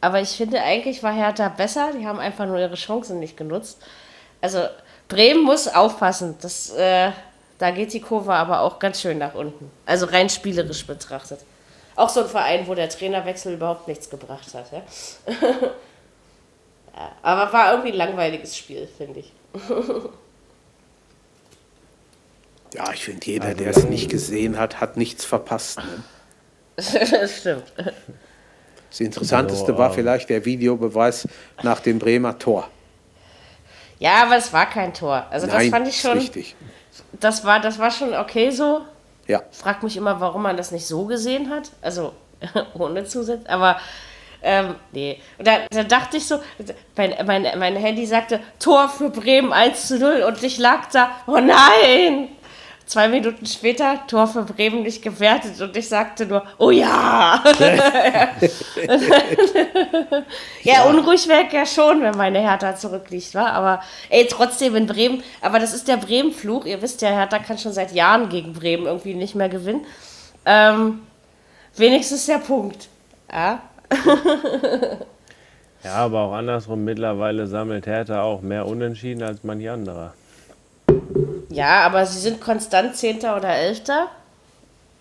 aber ich finde, eigentlich war Hertha besser. Die haben einfach nur ihre Chancen nicht genutzt. Also, Bremen muss aufpassen. Das, äh, da geht die Kurve aber auch ganz schön nach unten. Also rein spielerisch betrachtet. Auch so ein Verein, wo der Trainerwechsel überhaupt nichts gebracht hat. Ja? ja, aber war irgendwie ein langweiliges Spiel, finde ich. Ja, ich finde, jeder, der es nicht gesehen hat, hat nichts verpasst. Ne? das stimmt. Das Interessanteste war vielleicht der Videobeweis nach dem Bremer Tor. Ja, aber es war kein Tor. Also das Nein, fand ich schon. richtig. Das war, das war schon okay so. Ja, Frag mich immer, warum man das nicht so gesehen hat. Also ohne Zusatz. Aber ähm, nee. Und da, da dachte ich so, mein, mein, mein Handy sagte, Tor für Bremen 1 zu 0 und ich lag da, oh nein! Zwei Minuten später, Tor für Bremen nicht gewertet und ich sagte nur, oh ja! ja, unruhig wäre ich ja schon, wenn meine Hertha zurückliegt, war. Aber ey, trotzdem in Bremen, aber das ist der Bremen-Fluch. Ihr wisst ja, Hertha kann schon seit Jahren gegen Bremen irgendwie nicht mehr gewinnen. Ähm, wenigstens der Punkt. Ja, Ja, aber auch andersrum, mittlerweile sammelt Hertha auch mehr Unentschieden als manch anderer. Ja aber sie sind konstant Zehnter oder Elfter.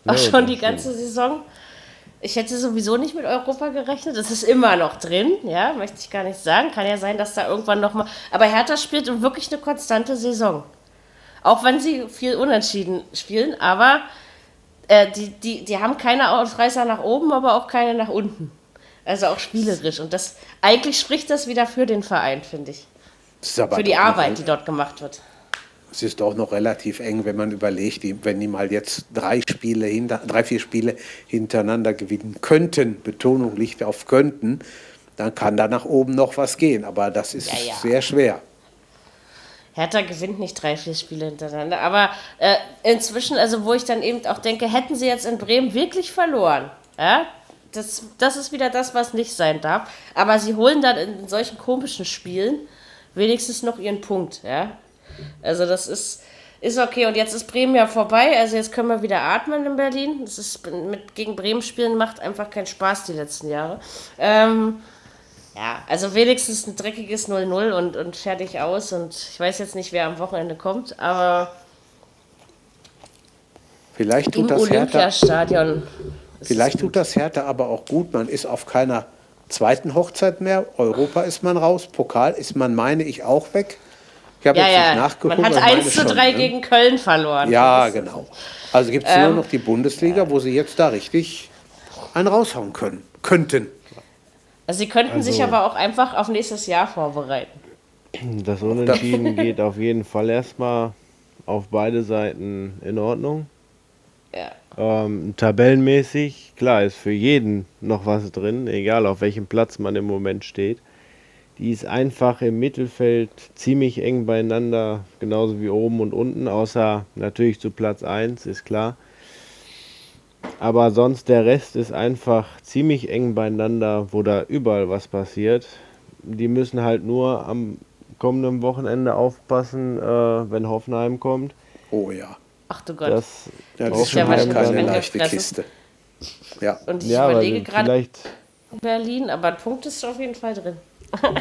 Auch Ja, schon das die ganze Saison. Ich hätte sowieso nicht mit Europa gerechnet. Es ist immer noch drin, ja, möchte ich gar nicht sagen. Kann ja sein, dass da irgendwann nochmal. Aber Hertha spielt wirklich eine konstante Saison. Auch wenn sie viel unentschieden spielen, aber äh, die, die, die haben keine Ausreißer nach oben, aber auch keine nach unten. Also auch spielerisch. Und das eigentlich spricht das wieder für den Verein, finde ich. Für die Arbeit, die dort gemacht wird. Es ist doch noch relativ eng, wenn man überlegt, wenn die mal jetzt drei Spiele hinter, drei, vier Spiele hintereinander gewinnen könnten, Betonung liegt auf könnten, dann kann da nach oben noch was gehen. Aber das ist Ja, ja. sehr schwer. Hertha gewinnt nicht drei, vier Spiele hintereinander. Aber äh, inzwischen, also wo ich dann eben auch denke, hätten sie jetzt in Bremen wirklich verloren, ja, das, das ist wieder das, was nicht sein darf. Aber sie holen dann in solchen komischen Spielen wenigstens noch ihren Punkt, ja. Also das ist, ist okay. Und jetzt ist Bremen ja vorbei. Also jetzt können wir wieder atmen in Berlin. Das ist mit gegen Bremen spielen macht einfach keinen Spaß die letzten Jahre. Ähm, ja, also wenigstens ein dreckiges 0-0 und, und fertig aus. Und ich weiß jetzt nicht, wer am Wochenende kommt, aber Vielleicht im tut das Hertha, Olympiastadion. vielleicht tut das Hertha aber auch gut. Man ist auf keiner zweiten Hochzeit mehr. Europa ist man raus, Pokal ist man, meine ich, auch weg. Ich habe Ja, jetzt nicht ja, nachgeguckt. man hat aber ich meine 1 zu schon, 3 ne? gegen Köln verloren. Ja, genau. Also gibt es Ähm, nur noch die Bundesliga, wo sie jetzt da richtig einen raushauen können. Könnten. Also sie könnten sich Also- aber auch einfach auf nächstes Jahr vorbereiten. Das Unentschieden geht auf jeden Fall erstmal auf beide Seiten in Ordnung. Ja. Ähm, tabellenmäßig, klar, ist für jeden noch was drin, egal auf welchem Platz man im Moment steht. Die ist einfach im Mittelfeld ziemlich eng beieinander, genauso wie oben und unten, außer natürlich zu Platz 1, ist klar. Aber sonst der Rest ist einfach ziemlich eng beieinander, wo da überall was passiert. Die müssen halt nur am kommenden Wochenende aufpassen, äh, wenn Hoffenheim kommt, Oh ja. Ach du Gott. Das Ja, das ist schon ja wahrscheinlich keine leichte Kiste. Ja. und ich ja, überlege gerade vielleicht, Berlin, aber ein Punkt ist auf jeden Fall drin.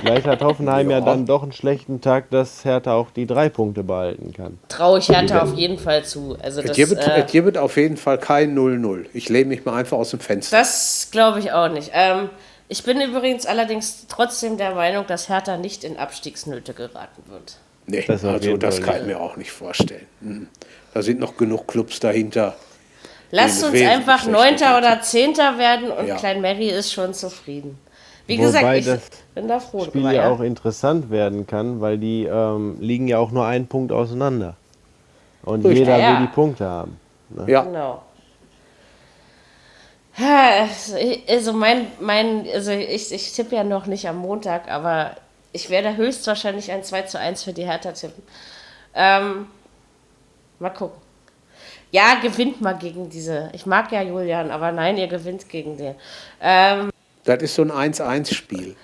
Vielleicht hat Hoffenheim ja. Ja. dann doch einen schlechten Tag, dass Hertha auch die drei Punkte behalten kann. Traue ich Hertha auf jeden Fall zu. Also das, Es gibt, äh, es gibt auf jeden Fall kein 0-0. Ich lehne mich mal einfach aus dem Fenster. das glaube ich auch nicht. Ähm, ich bin übrigens allerdings trotzdem der Meinung, dass Hertha nicht in Abstiegsnöte geraten wird. Nee, Das also das kann ich mir auch nicht vorstellen. Hm. Da sind noch genug Clubs dahinter. Lasst uns einfach Neunter oder Zehnter werden und Ja. Klein Mary ist schon zufrieden. Wie Wobei gesagt, ich bin da froh Spiel drüber. ja Ja. auch interessant werden kann, weil die ähm, liegen ja auch nur einen Punkt auseinander. Und Richtig. jeder Ja. will die Punkte haben. Ja, Genau. Ja, also ich- Also mein, mein, also ich, ich tippe ja noch nicht am Montag, aber ich werde höchstwahrscheinlich ein 2 zu 1 für die Hertha tippen. Ähm, mal gucken. Ja, gewinnt mal gegen diese. Ich mag ja Julian, aber nein, ihr gewinnt gegen den. Ähm, das ist so ein 1-1-Spiel.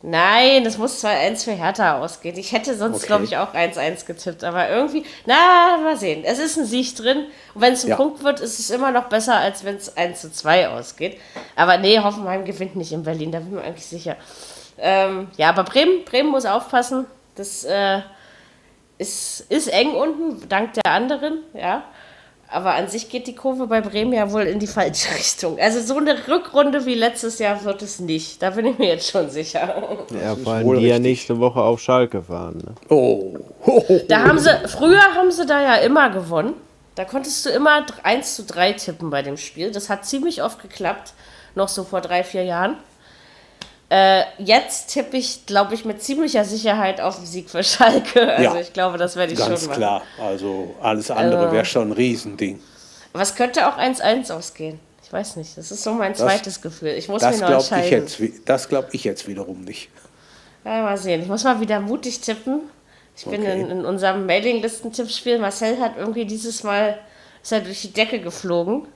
Nein, das muss 2-1 für Hertha ausgehen. Ich hätte sonst, Okay. glaube ich, auch 1-1 getippt. Aber irgendwie, na, mal sehen. Es ist ein Sieg drin. Und wenn es ein Ja. Punkt wird, ist es immer noch besser, als wenn es 1 zu 2 ausgeht. Aber nee, Hoffenheim gewinnt nicht in Berlin, da bin ich mir eigentlich sicher. Ähm, ja, aber Bremen, Bremen muss aufpassen. Das äh, ist, ist eng unten, dank der anderen, ja. Aber an sich geht die Kurve bei Bremen ja wohl in die falsche Richtung. Also so eine Rückrunde wie letztes Jahr wird es nicht. Da bin ich mir jetzt schon sicher. Ja, vor allem die ja richtig. nächste Woche auf Schalke fahren. Ne? Oh. Ho, ho, Da haben sie, früher haben sie da ja immer gewonnen. Da konntest du immer 1 zu 3 tippen bei dem Spiel. Das hat ziemlich oft geklappt. Noch so vor drei, vier Jahren. Äh, jetzt tippe ich, glaube ich, mit ziemlicher Sicherheit auf den Sieg für Schalke. Also Ja. ich glaube, das werde ich Ganz schon machen. klar. Also alles andere Also- wäre schon ein Riesending. Aber es könnte auch 1-1 ausgehen. Ich weiß nicht. Das ist so mein zweites Gefühl. Ich muss Das mir noch glaube ich, entscheiden. jetzt, das glaub ich jetzt wiederum nicht. Ja, mal sehen. Ich muss mal wieder mutig tippen. Ich bin Okay. in, in unserem Mailinglisten-Tippspiel. Marcel hat irgendwie dieses Mal ist er durch die Decke geflogen.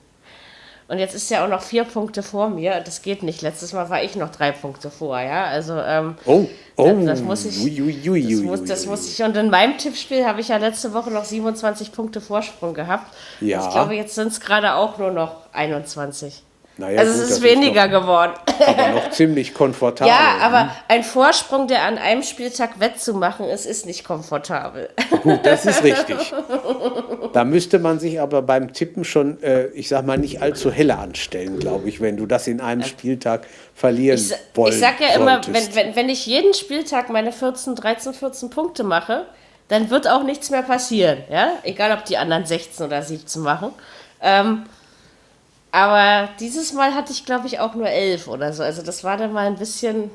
Und jetzt ist er auch noch vier Punkte vor mir. Das geht nicht. Letztes Mal war ich noch drei Punkte vor, ja. Also, ähm, Oh, oh. das muss ich- Ui, ui, ui, das, muss, das ich. Und in meinem Tippspiel habe ich ja letzte Woche noch 27 Punkte Vorsprung gehabt. Ja. Und ich glaube, jetzt sind es gerade auch nur noch 21. Naja, also, gut, es ist weniger Noch, geworden. aber noch ziemlich komfortabel. Ja, aber ein Vorsprung, der an einem Spieltag wettzumachen ist, ist nicht komfortabel. Gut, das ist richtig. Da müsste man sich aber beim Tippen schon, äh, ich sag mal, nicht allzu helle anstellen, glaube ich, wenn du das in einem Spieltag verlieren Ich, wollen ich sag ja immer, solltest. wenn, wenn, wenn ich jeden Spieltag meine 14, 13, 14 Punkte mache, dann wird auch nichts mehr passieren. Ja? Egal, ob die anderen 16 oder 17 machen. Ähm, aber dieses Mal hatte ich, glaube ich, auch nur 11 oder so. Also das war dann mal ein bisschen...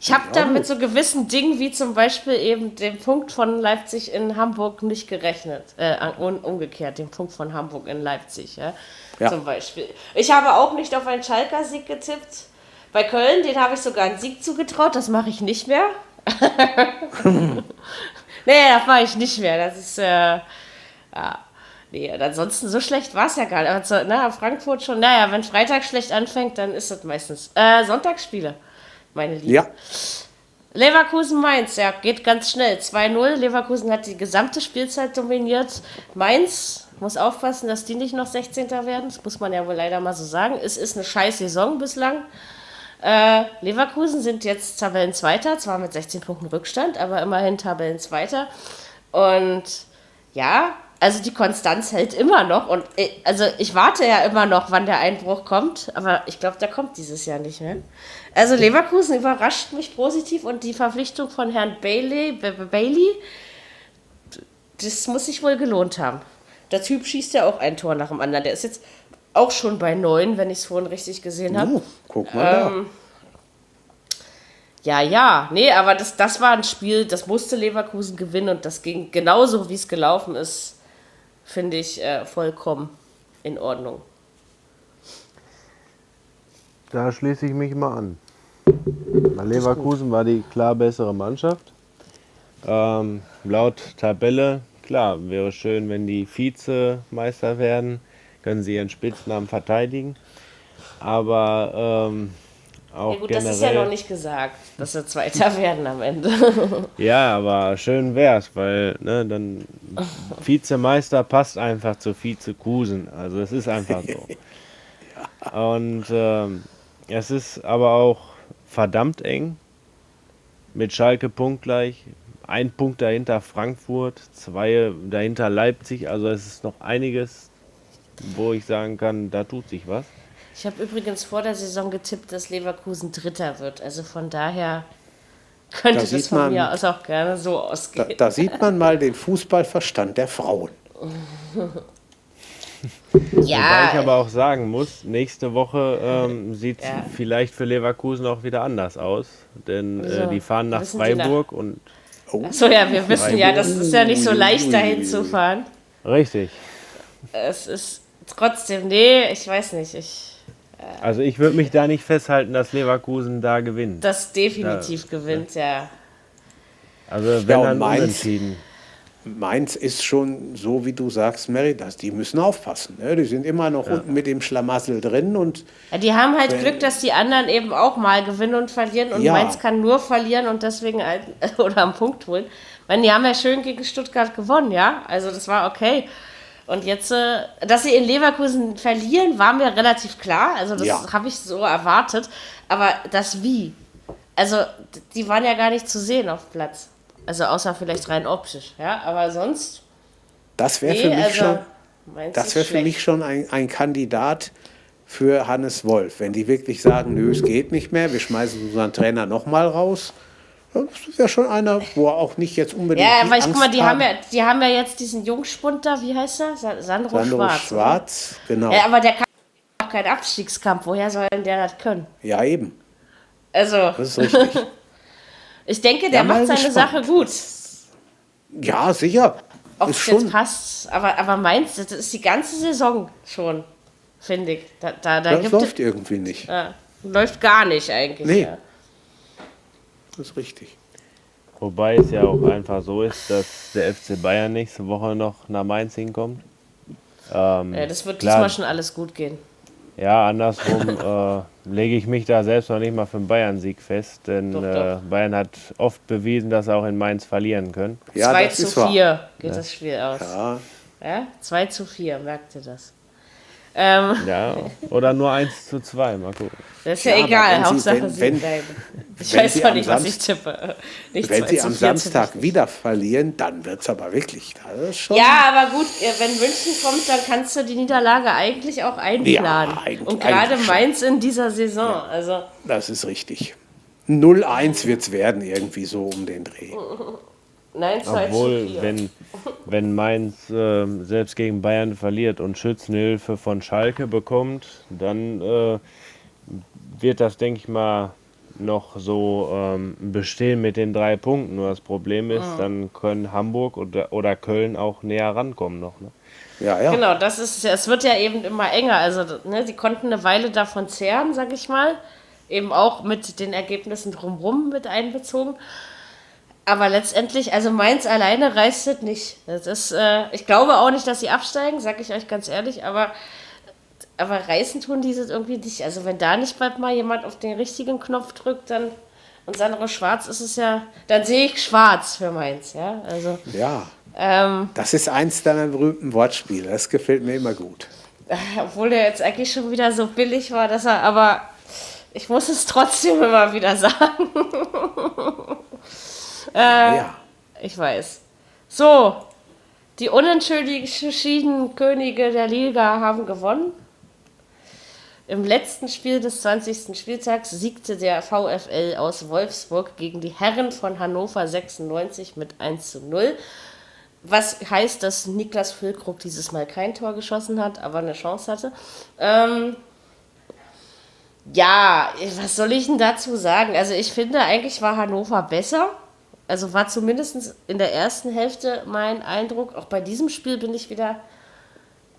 Ich habe da mit so gewissen Dingen wie zum Beispiel eben dem Punkt von Leipzig in Hamburg nicht gerechnet. Äh, un umgekehrt, dem Punkt von Hamburg in Leipzig. Ja? Ja. Zum Beispiel. Ich habe auch nicht auf einen Schalker Sieg getippt. Bei Köln, den habe ich sogar einen Sieg zugetraut. Das mache ich nicht mehr. nee, das mache ich nicht mehr. Das ist, äh, ja. Nee, ansonsten so schlecht war es ja gar nicht. Aber so, na, Frankfurt schon. Naja, wenn Freitag schlecht anfängt, dann ist das meistens. Äh, Sonntagsspiele, meine Lieben. Ja, Leverkusen-Mainz, ja, geht ganz schnell. 2-0. Leverkusen hat die gesamte Spielzeit dominiert. Mainz muss aufpassen, dass die nicht noch 16. werden. Das muss man ja wohl leider mal so sagen. Es ist eine scheiß Saison bislang. Äh, Leverkusen sind jetzt Tabellenzweiter, zwar mit 16 Punkten Rückstand, aber immerhin Tabellenzweiter. Und ja, also die Konstanz hält immer noch. Und äh, also ich warte ja immer noch, wann der Einbruch kommt, aber ich glaube, der kommt dieses Jahr nicht mehr. Also Leverkusen überrascht mich positiv und die Verpflichtung von Herrn Bailey, Bailey, das muss sich wohl gelohnt haben. Der Typ schießt ja auch ein Tor nach dem anderen. Der ist jetzt auch schon bei neun, wenn ich es vorhin richtig gesehen habe. uh, guck mal Ähm, Ja, ja, nee, aber das, das war ein Spiel, das musste Leverkusen gewinnen und das ging genauso, wie es gelaufen ist, finde ich äh, vollkommen in Ordnung. Da schließe ich mich mal an. Bei Leverkusen war die klar bessere Mannschaft. Ähm, laut Tabelle, klar, wäre schön, wenn die Vizemeister werden, können sie ihren Spitznamen verteidigen. Aber ähm, auch Ja gut, generell. das ist ja noch nicht gesagt, dass sie Zweiter werden am Ende. Ja, aber schön wär's, weil ne, dann Vizemeister passt einfach zu Vizekusen. Also es ist einfach so. Und ähm, es ist aber auch verdammt eng. Mit Schalke punktgleich. Ein Punkt dahinter Frankfurt, zwei dahinter Leipzig. Also es ist noch einiges, wo ich sagen kann, da tut sich was. Ich habe übrigens vor der Saison getippt, dass Leverkusen Dritter wird. Also von daher könnte Da das von man- mir aus auch gerne so Da, ausgehen. da sieht man mal den Fußballverstand der Frauen. Wobei ich ja, aber auch sagen muss, nächste Woche ähm, sieht Ja. vielleicht für Leverkusen auch wieder anders aus. Denn Wieso? äh, die fahren nach die nach- Freiburg und so ja, wir wissen ja, das ist ja nicht so leicht dahin zu fahren. richtig. Es ist trotzdem, nee, ich weiß nicht, ich Also ich würde mich da nicht festhalten, dass Leverkusen da gewinnt. das definitiv gewinnt, ja. Also wenn Ja, dann Mainz- unentschieden. Mainz ist schon so, wie du sagst, Mary, dass die müssen aufpassen. Ne? Die sind immer noch unten mit dem Schlamassel drin und ja. Die haben halt Glück, dass die anderen eben auch mal gewinnen und verlieren und Ja. Mainz kann nur verlieren und deswegen halt, oder am Punkt holen. Weil die haben ja schön gegen Stuttgart gewonnen, ja. Also das war okay. Und jetzt, äh, dass sie in Leverkusen verlieren, war mir relativ klar. Also das Ja. habe ich so erwartet. Aber das wie? Also die waren ja gar nicht zu sehen auf dem Platz. Also außer vielleicht rein optisch, ja. Aber sonst, das wäre nee, für mich also schon, das wäre für mich schon ein, ein Kandidat für Hannes Wolf. Wenn die wirklich sagen, nö, es geht nicht mehr, wir schmeißen unseren Trainer nochmal raus. Das wäre schon einer, wo er auch nicht jetzt unbedingt. Ja, aber ich guck mal, die haben, ja, die haben ja jetzt diesen Jungspund da, wie heißt er? Sa- Sandro, Sandro Schwarz. Schwarz, oder? genau. Ja, aber der kann auch keinen Abstiegskampf. Woher soll denn der das können? Ja, eben. Also, Das ist richtig. ich denke, der Ja, macht seine gespannt. Sache gut. Ja, sicher. Ob es jetzt passt, aber, aber meins, das ist die ganze Saison schon, finde ich. Da, da, da Das läuft irgendwie nicht. ja, läuft gar nicht eigentlich. Nee. Ja. Das ist richtig. Wobei es ja auch einfach so ist, dass der FC Bayern nächste Woche noch nach Mainz hinkommt. Ähm, Ja, das wird klar, diesmal schon alles gut gehen. Ja, andersrum äh, lege ich mich da selbst noch nicht mal für einen Bayern-Sieg fest, denn Doch, äh, doch. Bayern hat oft bewiesen, dass sie auch in Mainz verlieren können. Ja, 2 das zu ist wahr. 4 geht das Spiel aus. Ja, Ja? 2 zu 4, merkt ihr das? Ähm, Ja, oder nur 1 zu 2, mal gucken. das ist ja, Ja, egal, wenn Sie- Hauptsache wenn- sie wenn- bleiben. Ich wenn weiß am nicht, was ich tippe. Nicht wenn 2 sie am 4 tippe Samstag wieder verlieren, dann wird es aber wirklich. Das ist schon Ja, aber gut, äh, wenn München kommt, dann kannst du die Niederlage eigentlich auch einplanen. Ja, eigentlich- Und gerade. Mainz in dieser Saison. Also, Das ist richtig. 0-1 wird es werden, irgendwie so um den Dreh. nein, 2 Obwohl, zu 4. wenn, wenn Mainz ähm, selbst gegen Bayern verliert und Schützenhilfe von Schalke bekommt, dann äh, wird das, denke ich mal, noch so ähm, bestehen mit den drei Punkten. Nur das Problem ist, Ah. dann können Hamburg oder, oder Köln auch näher rankommen noch. Ne? Ja, ja. Genau, das ist ja, es wird ja eben immer enger. Also, ne, die konnten eine Weile davon zehren, sag ich mal. Eben auch mit den Ergebnissen drumherum mit einbezogen. Aber letztendlich, also Mainz alleine reißt es nicht. Das ist, äh, ich glaube auch nicht, dass sie absteigen, sag ich euch ganz ehrlich, aber, aber reißen tun die es irgendwie nicht. Also wenn da nicht bald mal jemand auf den richtigen Knopf drückt, dann und Sandro Schwarz ist es ja, dann sehe ich schwarz für Mainz, ja. Also, Ja, ähm, das ist eins deiner berühmten Wortspiele. Das gefällt mir immer gut. Obwohl der jetzt eigentlich schon wieder so billig war, dass er, aber ich muss es trotzdem immer wieder sagen. Ja. Ich weiß. So, die unentschiedenen Könige der Liga haben gewonnen. Im letzten Spiel des 20. Spieltags siegte der VfL aus Wolfsburg gegen die Herren von Hannover 96 mit 1 zu 0. Was heißt, dass Niklas Füllkrug dieses Mal kein Tor geschossen hat, aber eine Chance hatte. Ähm, ja, was soll ich denn dazu sagen? Also ich finde, eigentlich war Hannover besser. Also war zumindest in der ersten Hälfte mein Eindruck. Auch bei diesem Spiel bin ich wieder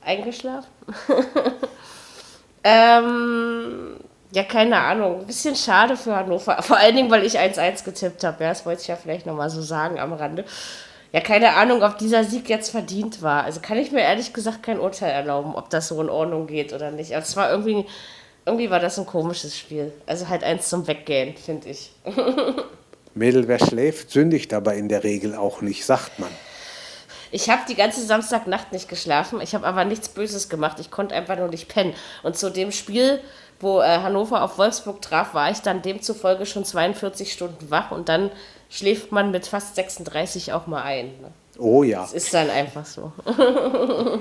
eingeschlafen. ähm, ja, keine Ahnung. Ein bisschen schade für Hannover. Vor allen Dingen, weil ich 1-1 getippt habe. Ja, das wollte ich ja vielleicht nochmal so sagen am Rande. Ja, keine Ahnung, ob dieser Sieg jetzt verdient war. Also kann ich mir ehrlich gesagt kein Urteil erlauben, ob das so in Ordnung geht oder nicht. Aber es war irgendwie irgendwie war das ein komisches Spiel. Also halt eins zum Weggehen, finde ich. Mädel, wer schläft, sündigt aber in der Regel auch nicht, sagt man. Ich habe die ganze Samstagnacht nicht geschlafen. Ich habe aber nichts Böses gemacht. Ich konnte einfach nur nicht pennen. Und zu dem Spiel, wo äh, Hannover auf Wolfsburg traf, war ich dann demzufolge schon 42 Stunden wach und dann schläft man mit fast 36 auch mal ein. Ne? Oh ja. Das ist dann einfach so.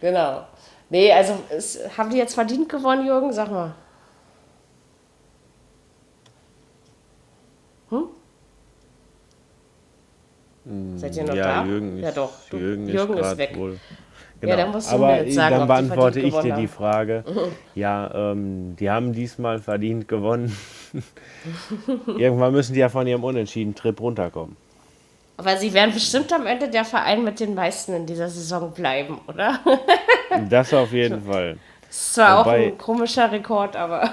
genau. Nee, also es, haben die jetzt verdient gewonnen, Jürgen? Sag mal. Seid ihr noch ja, da? Jürgen ja, doch. Du, Jürgen, Jürgen ist, ist weg. Wohl. Ja, Genau. dann musst du Aber mir jetzt sagen, dann die beantworte ich dir die Frage. Ja, ähm, die haben diesmal verdient gewonnen. Irgendwann müssen die ja von ihrem Unentschieden-Trip runterkommen. Aber sie werden bestimmt am Ende der Verein mit den meisten in dieser Saison bleiben, oder? Das auf jeden Fall. Das ist zwar auch Wobei- ein komischer Rekord, aber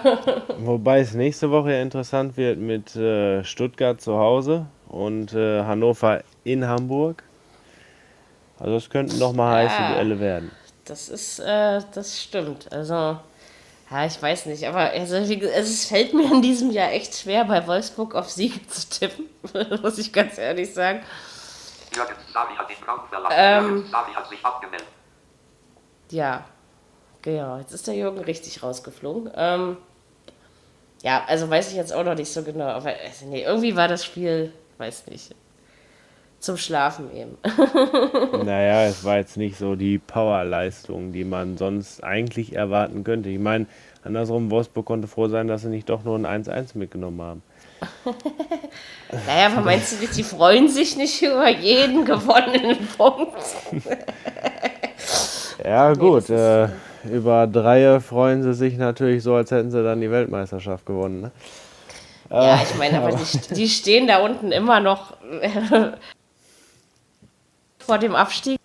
Wobei es nächste Woche ja interessant wird mit äh, Stuttgart zu Hause und äh, Hannover in Hamburg. Also es könnten noch mal heiße Ja. Duelle werden. das ist, äh, das stimmt. Also, ja, ich weiß nicht, aber also, also, es fällt mir in diesem Jahr echt schwer, bei Wolfsburg auf Siege zu tippen, muss ich ganz ehrlich sagen. Jürgen Savi hat den Raum verlassen. Ähm. Jürgen Savi hat sich abgemeldet. Ja, genau. Jetzt ist der Jürgen richtig rausgeflogen. Ähm, ja, also weiß ich jetzt auch noch nicht so genau. Aber also, nee, irgendwie war das Spiel, weiß nicht, zum Schlafen eben. Naja, es war jetzt nicht so die Powerleistung, die man sonst eigentlich erwarten könnte. Ich meine, andersrum, Wolfsburg konnte froh sein, dass sie nicht doch nur ein 1-1 mitgenommen haben. naja, aber meinst du nicht, die freuen sich nicht über jeden gewonnenen Punkt? Ja, gut. das äh, über Dreie freuen sie sich natürlich so, als hätten sie dann die Weltmeisterschaft gewonnen. Ne? Ja, ich meine, aber die, die stehen da unten immer noch vor dem Abstieg,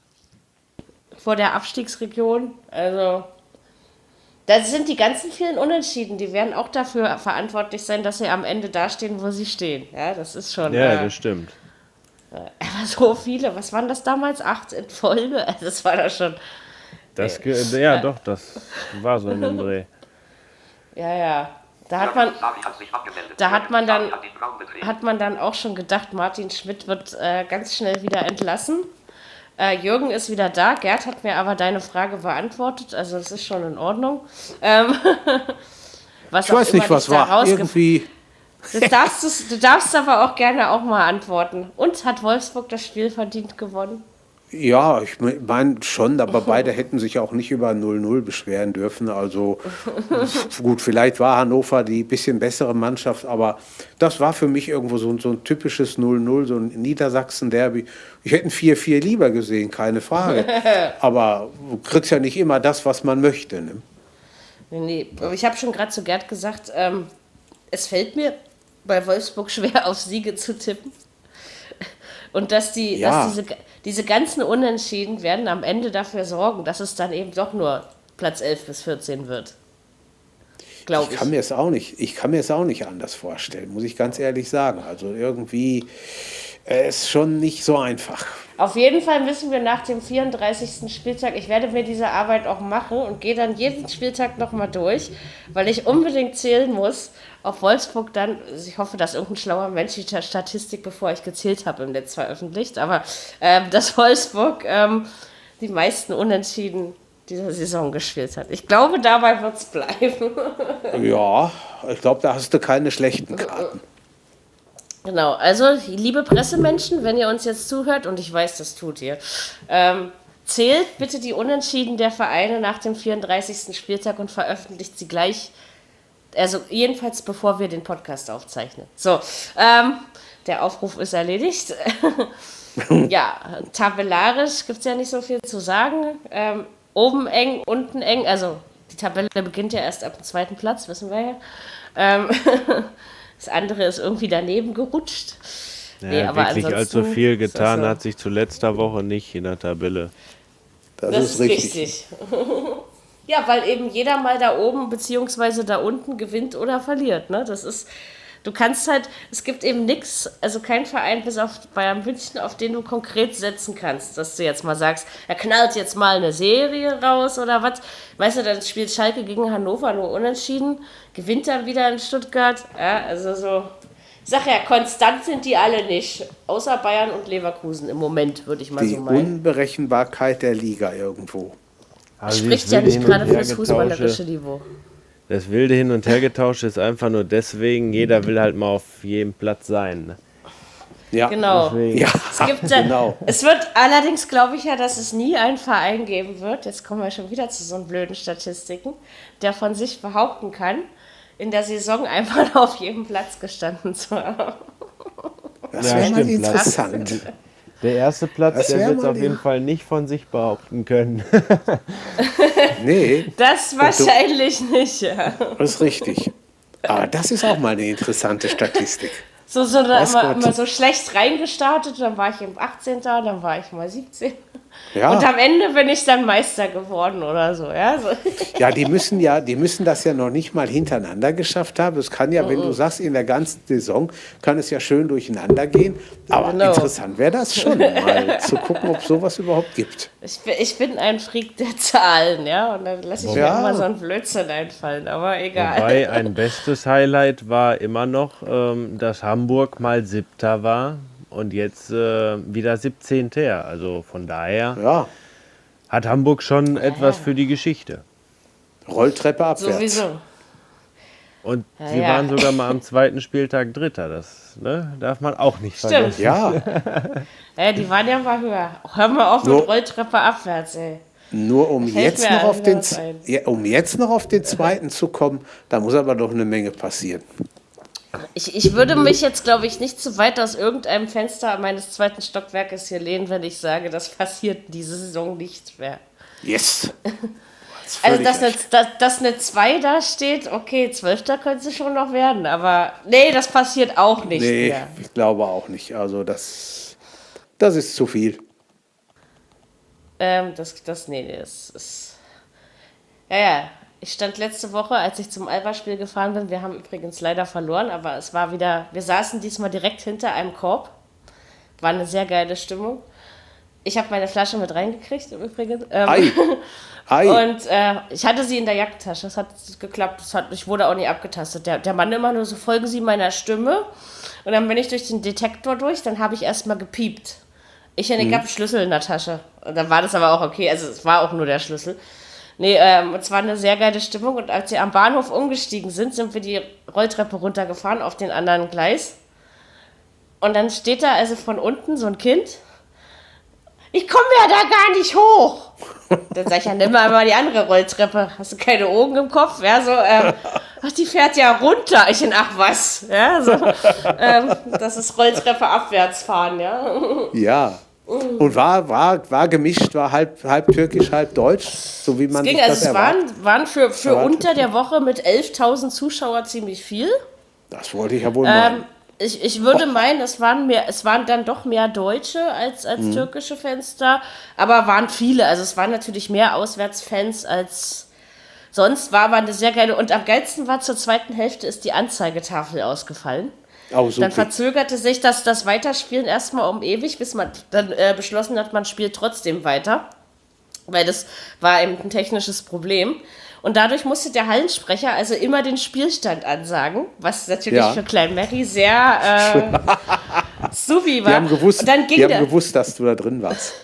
vor der Abstiegsregion. Also, das sind die ganzen vielen Unentschieden. Die werden auch dafür verantwortlich sein, dass sie am Ende dastehen, wo sie stehen. Ja, das ist schon. Ja, äh, das stimmt. aber so viele. Was waren das damals? Acht in Folge? Also, das war da schon. Das, ge- ja, doch, das war so in dem Dreh. Ja, ja. Da hat man. Abgemeldet. Da hat man dann- hat man dann auch schon gedacht, Martin Schmidt wird äh, ganz schnell wieder entlassen. Äh, Jürgen ist wieder da. Gerd hat mir aber deine Frage beantwortet, also es ist schon in Ordnung. Ähm, was Ich weiß nicht, was war. Irgendwie, Das darfst du's- du darfst aber auch gerne auch mal antworten. Und hat Wolfsburg das Spiel verdient gewonnen? Ja, ich meine schon, aber beide hätten sich auch nicht über 0-0 beschweren dürfen. Also gut, vielleicht war Hannover die bisschen bessere Mannschaft, aber das war für mich irgendwo so, ein- so ein typisches 0-0, so ein Niedersachsen-Derby. Ich hätte ein 4-4 lieber gesehen, keine Frage. Aber du kriegst ja nicht immer das, was man möchte. Ne? Nee, nee. Aber ich habe schon gerade zu Gerd gesagt, ähm, es fällt mir bei Wolfsburg schwer, auf Siege zu tippen. Und dass, die, Ja. dass diese, diese ganzen Unentschieden werden am Ende dafür sorgen, dass es dann eben doch nur Platz 11 bis 14 wird. Glaube Ich ich. kann mir es auch nicht, ich kann mir es auch nicht anders vorstellen, muss ich ganz ehrlich sagen. Also irgendwie äh, ist schon nicht so einfach. Auf jeden Fall müssen wir nach dem 34. Spieltag, ich werde mir diese Arbeit auch machen und gehe dann jeden Spieltag nochmal durch, weil ich unbedingt zählen muss, ob Wolfsburg dann, also ich hoffe, dass irgendein schlauer Mensch die Ta- Statistik, bevor ich gezählt habe, im Netz veröffentlicht, aber ähm, dass Wolfsburg ähm, die meisten Unentschieden dieser Saison gespielt hat. Ich glaube, dabei wird es bleiben. Ja, ich glaube, da hast du keine schlechten Karten. Genau, also liebe Pressemenschen, wenn ihr uns jetzt zuhört, und ich weiß, das tut ihr, ähm, zählt bitte die Unentschieden der Vereine nach dem 34. Spieltag und veröffentlicht sie gleich, also jedenfalls bevor wir den Podcast aufzeichnen. So, ähm, der Aufruf ist erledigt. ja, tabellarisch gibt es ja nicht so viel zu sagen. Ähm, oben eng, unten eng, also die Tabelle beginnt ja erst ab dem zweiten Platz, wissen wir ja. Ähm, das andere ist irgendwie daneben gerutscht. Nee, Ja, aber wirklich allzu viel getan so. hat sich zu letzter Woche nicht in der Tabelle. Das, Das ist richtig. ja, weil eben jeder mal da oben beziehungsweise da unten gewinnt oder verliert. Ne? Das ist Du kannst halt, es gibt eben nichts, also kein Verein bis auf Bayern München, auf den du konkret setzen kannst, dass du jetzt mal sagst, er knallt jetzt mal eine Serie raus oder was. Weißt du, dann spielt Schalke gegen Hannover nur unentschieden, gewinnt dann wieder in Stuttgart. Ja, also so. Ich sag ja, konstant sind die alle nicht. Außer Bayern und Leverkusen im Moment, würde ich mal Die so meinen. Unberechenbarkeit der Liga irgendwo. Also Spricht ja nicht gerade und für das Hergetausche- fußballerische Niveau. Das wilde Hin- und Hergetausche ist einfach nur deswegen, jeder will halt mal auf jedem Platz sein. Ne? Ja, Genau. Ja, Es, gibt dann, genau. es wird allerdings, glaube ich ja, dass es nie einen Verein geben wird, jetzt kommen wir schon wieder zu so blöden Statistiken, der von sich behaupten kann, in der Saison einmal auf jedem Platz gestanden zu haben. Das Ja, wäre mal interessant. Der erste Platz, Das der wird es auf jeden Fall nicht von sich behaupten können. Nee, Das wahrscheinlich nicht, ja. das ist richtig. Aber das ist auch mal eine interessante Statistik. So, so immer, immer so schlecht reingestartet, dann war ich im 18. dann war ich mal 17. Ja. Und am Ende bin ich dann Meister geworden oder so, ja. So. Ja, die müssen ja, die müssen das ja noch nicht mal hintereinander geschafft haben. Es kann ja, wenn du sagst, in der ganzen Saison kann es ja schön durcheinander gehen. Aber Genau. interessant wäre das schon, mal zu gucken, ob sowas überhaupt gibt. Ich bin, ich bin ein Freak der Zahlen, ja. Und dann lasse ich Ja. mir immer so einen Blödsinn einfallen, aber egal. Wobei ein bestes Highlight war immer noch, ähm, dass Hamburg mal siebter war und jetzt äh, wieder 17. Also von daher Ja, hat Hamburg schon etwas für die Geschichte. Rolltreppe abwärts. Sowieso. Und Ja, sie ja. waren sogar mal am zweiten Spieltag Dritter. Das ne, darf man auch nicht Stimmt. vergessen. Ja, Ja, die waren ja mal höher. Hör mal auf Nur- mit Rolltreppe abwärts, ey. nur um jetzt, noch auf den, ja, um jetzt noch auf den zweiten zu kommen, da muss aber noch eine Menge passieren. Ich, ich würde mich jetzt, glaube ich, nicht zu weit aus irgendeinem Fenster meines zweiten Stockwerkes hier lehnen, wenn ich sage, das passiert diese Saison nicht mehr. Yes. Also, dass eine, dass, dass eine 2 da steht, okay, Zwölfter könnte sie schon noch werden, aber nee, das passiert auch nicht Nee, mehr. ich glaube auch nicht. Also das, das ist zu viel. Ähm, das, das, nee, nee, das ist. Ja, ja. Ich stand letzte Woche, als ich zum Alba-Spiel gefahren bin. Wir haben übrigens leider verloren, aber es war wieder. Wir saßen diesmal direkt hinter einem Korb. War eine sehr geile Stimmung. Ich habe meine Flasche mit reingekriegt, im Übrigen. Ähm, Ei. Ei. Und äh, ich hatte sie in der Jackentasche. Das hat geklappt. Das hat, ich wurde auch nie abgetastet. Der, der Mann immer nur so, folgen Sie meiner Stimme. Und dann bin ich durch den Detektor durch. Dann habe ich erstmal gepiept. Ich hatte einen Schlüssel in der Tasche. Und dann war das aber auch okay. Also es war auch nur der Schlüssel. Nee, ähm, es war eine sehr geile Stimmung. Und als wir am Bahnhof umgestiegen sind, sind wir die Rolltreppe runtergefahren auf den anderen Gleis. Und dann steht da also von unten so ein Kind. Ich komme ja da gar nicht hoch. Dann sag ich ja, nimm mal die andere Rolltreppe. Hast du keine Augen im Kopf? Ja, so, ähm, ach, die fährt ja runter. Ich in, ach was. Ja, so, ähm, das ist Rolltreppe abwärts fahren, ja. Ja. Und war, war, war gemischt, war halb, halb türkisch, halb deutsch, so wie man Ging, sich also das es waren, waren für, für Erwartet. unter der Woche mit 11.000 Zuschauer ziemlich viel. Das wollte ich ja wohl Ähm, meinen. ich, ich würde meinen, es waren, mehr, es waren dann doch mehr Deutsche als, als Mhm. türkische Fans da, aber waren viele. Also es waren natürlich mehr Auswärtsfans als sonst, war aber eine sehr geile. Und am geilsten war zur zweiten Hälfte ist die Anzeigetafel ausgefallen. Auch so Dann verzögerte sich das, das Weiterspielen erstmal um ewig, bis man dann äh, beschlossen hat, man spielt trotzdem weiter. Weil das war eben ein technisches Problem. Und dadurch musste der Hallensprecher also immer den Spielstand ansagen, was natürlich Ja. für Klein Mary sehr äh, supi war. die haben gewusst, Und dann ging die haben der, gewusst, dass du da drin warst.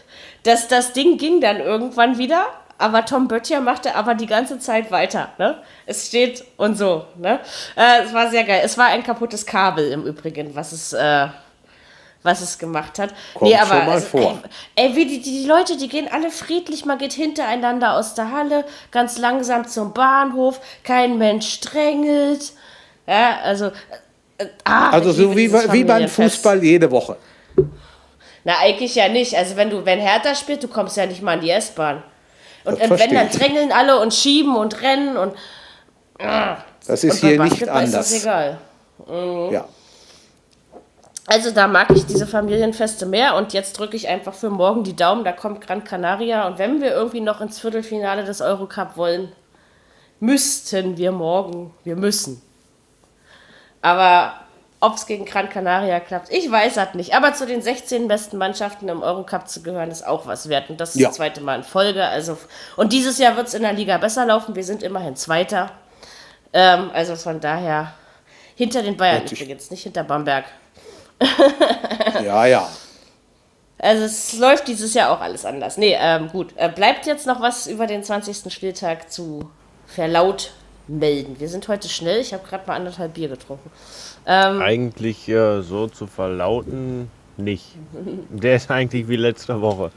das, das Ding ging dann irgendwann wieder, aber Tom Böttcher machte aber die ganze Zeit weiter. Ne? Es steht und so. Ne? Äh, es war sehr geil. Es war ein kaputtes Kabel im Übrigen, was es, äh, was es gemacht hat. Kommt schon mal vor. Ey, ey wie die, die Leute, die gehen alle friedlich, man geht hintereinander aus der Halle, ganz langsam zum Bahnhof, kein Mensch drängelt. Ja, also. Äh, ah, Also so wie, wie beim. Fußball jede Woche. Na, eigentlich ja nicht. Also wenn du, wenn Hertha spielt, du kommst ja nicht mal in die S-Bahn. Und, und wenn, dann verstehe drängeln alle und schieben und rennen und. Ah. Das ist und hier nicht Basketball anders. Ist das egal. Ja. Also da mag ich diese Familienfeste mehr und jetzt drücke ich einfach für morgen die Daumen, da kommt Gran Canaria und wenn wir irgendwie noch ins Viertelfinale des Eurocup wollen, müssten wir morgen, wir müssen. Aber ob es gegen Gran Canaria klappt. Ich weiß das nicht. Aber zu den 16 besten Mannschaften im Eurocup zu gehören, ist auch was wert. Und das ist Ja. das zweite Mal in Folge. Also, und dieses Jahr wird es in der Liga besser laufen. Wir sind immerhin Zweiter. Ähm, also von daher hinter den Bayern sich- übrigens, nicht hinter Bamberg. Ja, ja. Also es läuft dieses Jahr auch alles anders. Nee, ähm, gut. Äh, bleibt jetzt noch was über den 20. Spieltag zu verlaut melden. Wir sind heute schnell. Ich habe gerade mal anderthalb Bier getrunken. Eigentlich äh, so zu verlauten, nicht. Der ist eigentlich wie letzte Woche.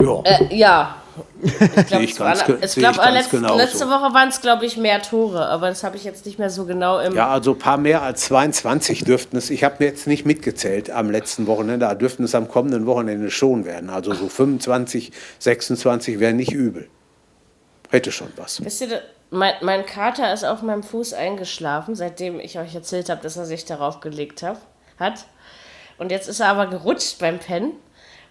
ja. Äh, ja. Ich glaube, es, ganz glaub, ich letzt, genauso. letzte Woche waren es, glaube ich, mehr Tore, aber das habe ich jetzt nicht mehr so genau im. Ja, also ein paar mehr als 22 dürften es. Ich habe mir jetzt nicht mitgezählt am letzten Wochenende. Da dürften es am kommenden Wochenende schon werden. Also so 25, 26 wäre nicht übel. Hätte schon was. Wisst ihr, mein, mein Kater ist auf meinem Fuß eingeschlafen, seitdem ich euch erzählt habe, dass er sich darauf gelegt hab, hat. Und jetzt ist er aber gerutscht beim Pennen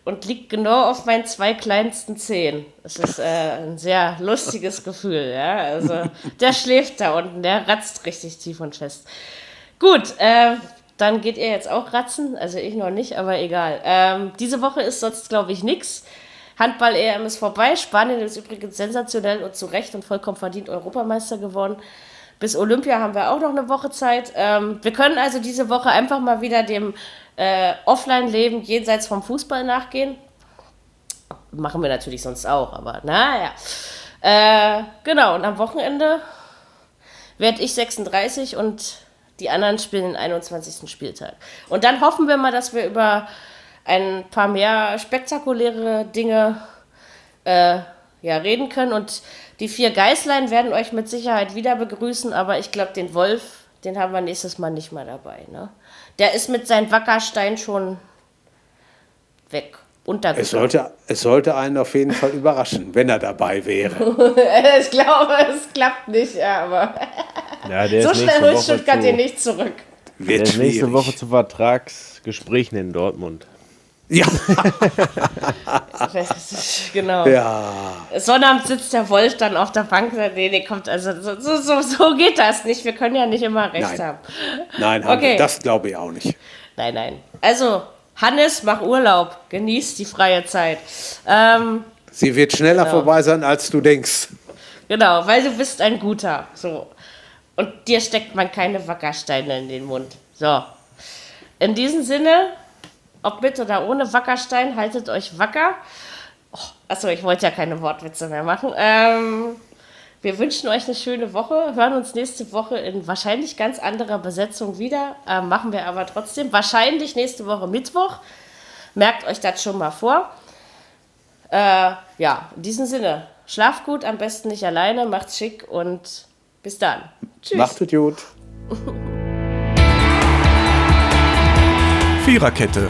und liegt genau auf meinen zwei kleinsten Zehen. Das ist äh, ein sehr lustiges Gefühl, ja. Also der schläft da unten, der ratzt richtig tief und fest. Gut, äh, dann geht ihr jetzt auch ratzen, also ich noch nicht, aber egal. Ähm, diese Woche ist sonst, glaube ich, nichts. Handball-EM ist vorbei. Spanien ist übrigens sensationell und zu Recht und vollkommen verdient Europameister geworden. Bis Olympia haben wir auch noch eine Woche Zeit. Ähm, wir können also diese Woche einfach mal wieder dem äh, Offline-Leben jenseits vom Fußball nachgehen. Machen wir natürlich sonst auch, aber naja. Äh, genau, und am Wochenende werde ich 36 und die anderen spielen den 21. Spieltag. Und dann hoffen wir mal, dass wir über ein paar mehr spektakuläre Dinge äh, ja, reden können. Und die vier Geißlein werden euch mit Sicherheit wieder begrüßen, aber ich glaube, den Wolf, den haben wir nächstes Mal nicht mal dabei. Ne? Der ist mit seinem Wackerstein schon weg. Es Untergegangen. sollte, es sollte einen auf jeden Fall überraschen, wenn er dabei wäre. ich glaube, es klappt nicht, ja, aber Ja, der so ist schnell nächste holt Woche Stuttgart zu, den nicht zurück. Der Wird ist nächste. Woche zu Vertragsgesprächen in Dortmund. Ja, genau. ja. Sonnabend sitzt der Wolf dann auf der Bank und sagt, nee, nee, kommt, also so, so, so, geht das nicht. Wir können ja nicht immer recht Nein. haben. Nein, haben Okay. das glaube ich auch nicht. Nein, nein. Also, Hannes, mach Urlaub. Genieß die freie Zeit. Ähm, Sie wird schneller Genau. vorbei sein, als du denkst. genau, weil du bist ein Guter. So. Und dir steckt man keine Wackersteine in den Mund. So. In diesem Sinne, ob mit oder ohne Wackerstein, haltet euch wacker. Oh, achso, ich wollte ja keine Wortwitze mehr machen. Ähm, wir wünschen euch eine schöne Woche, hören uns nächste Woche in wahrscheinlich ganz anderer Besetzung wieder. Ähm, machen wir aber trotzdem. Wahrscheinlich nächste Woche Mittwoch. Merkt euch das schon mal vor. Äh, ja, in diesem Sinne, schlaft gut, am besten nicht alleine, macht's schick und bis dann. Tschüss. Macht es gut. Viererkette,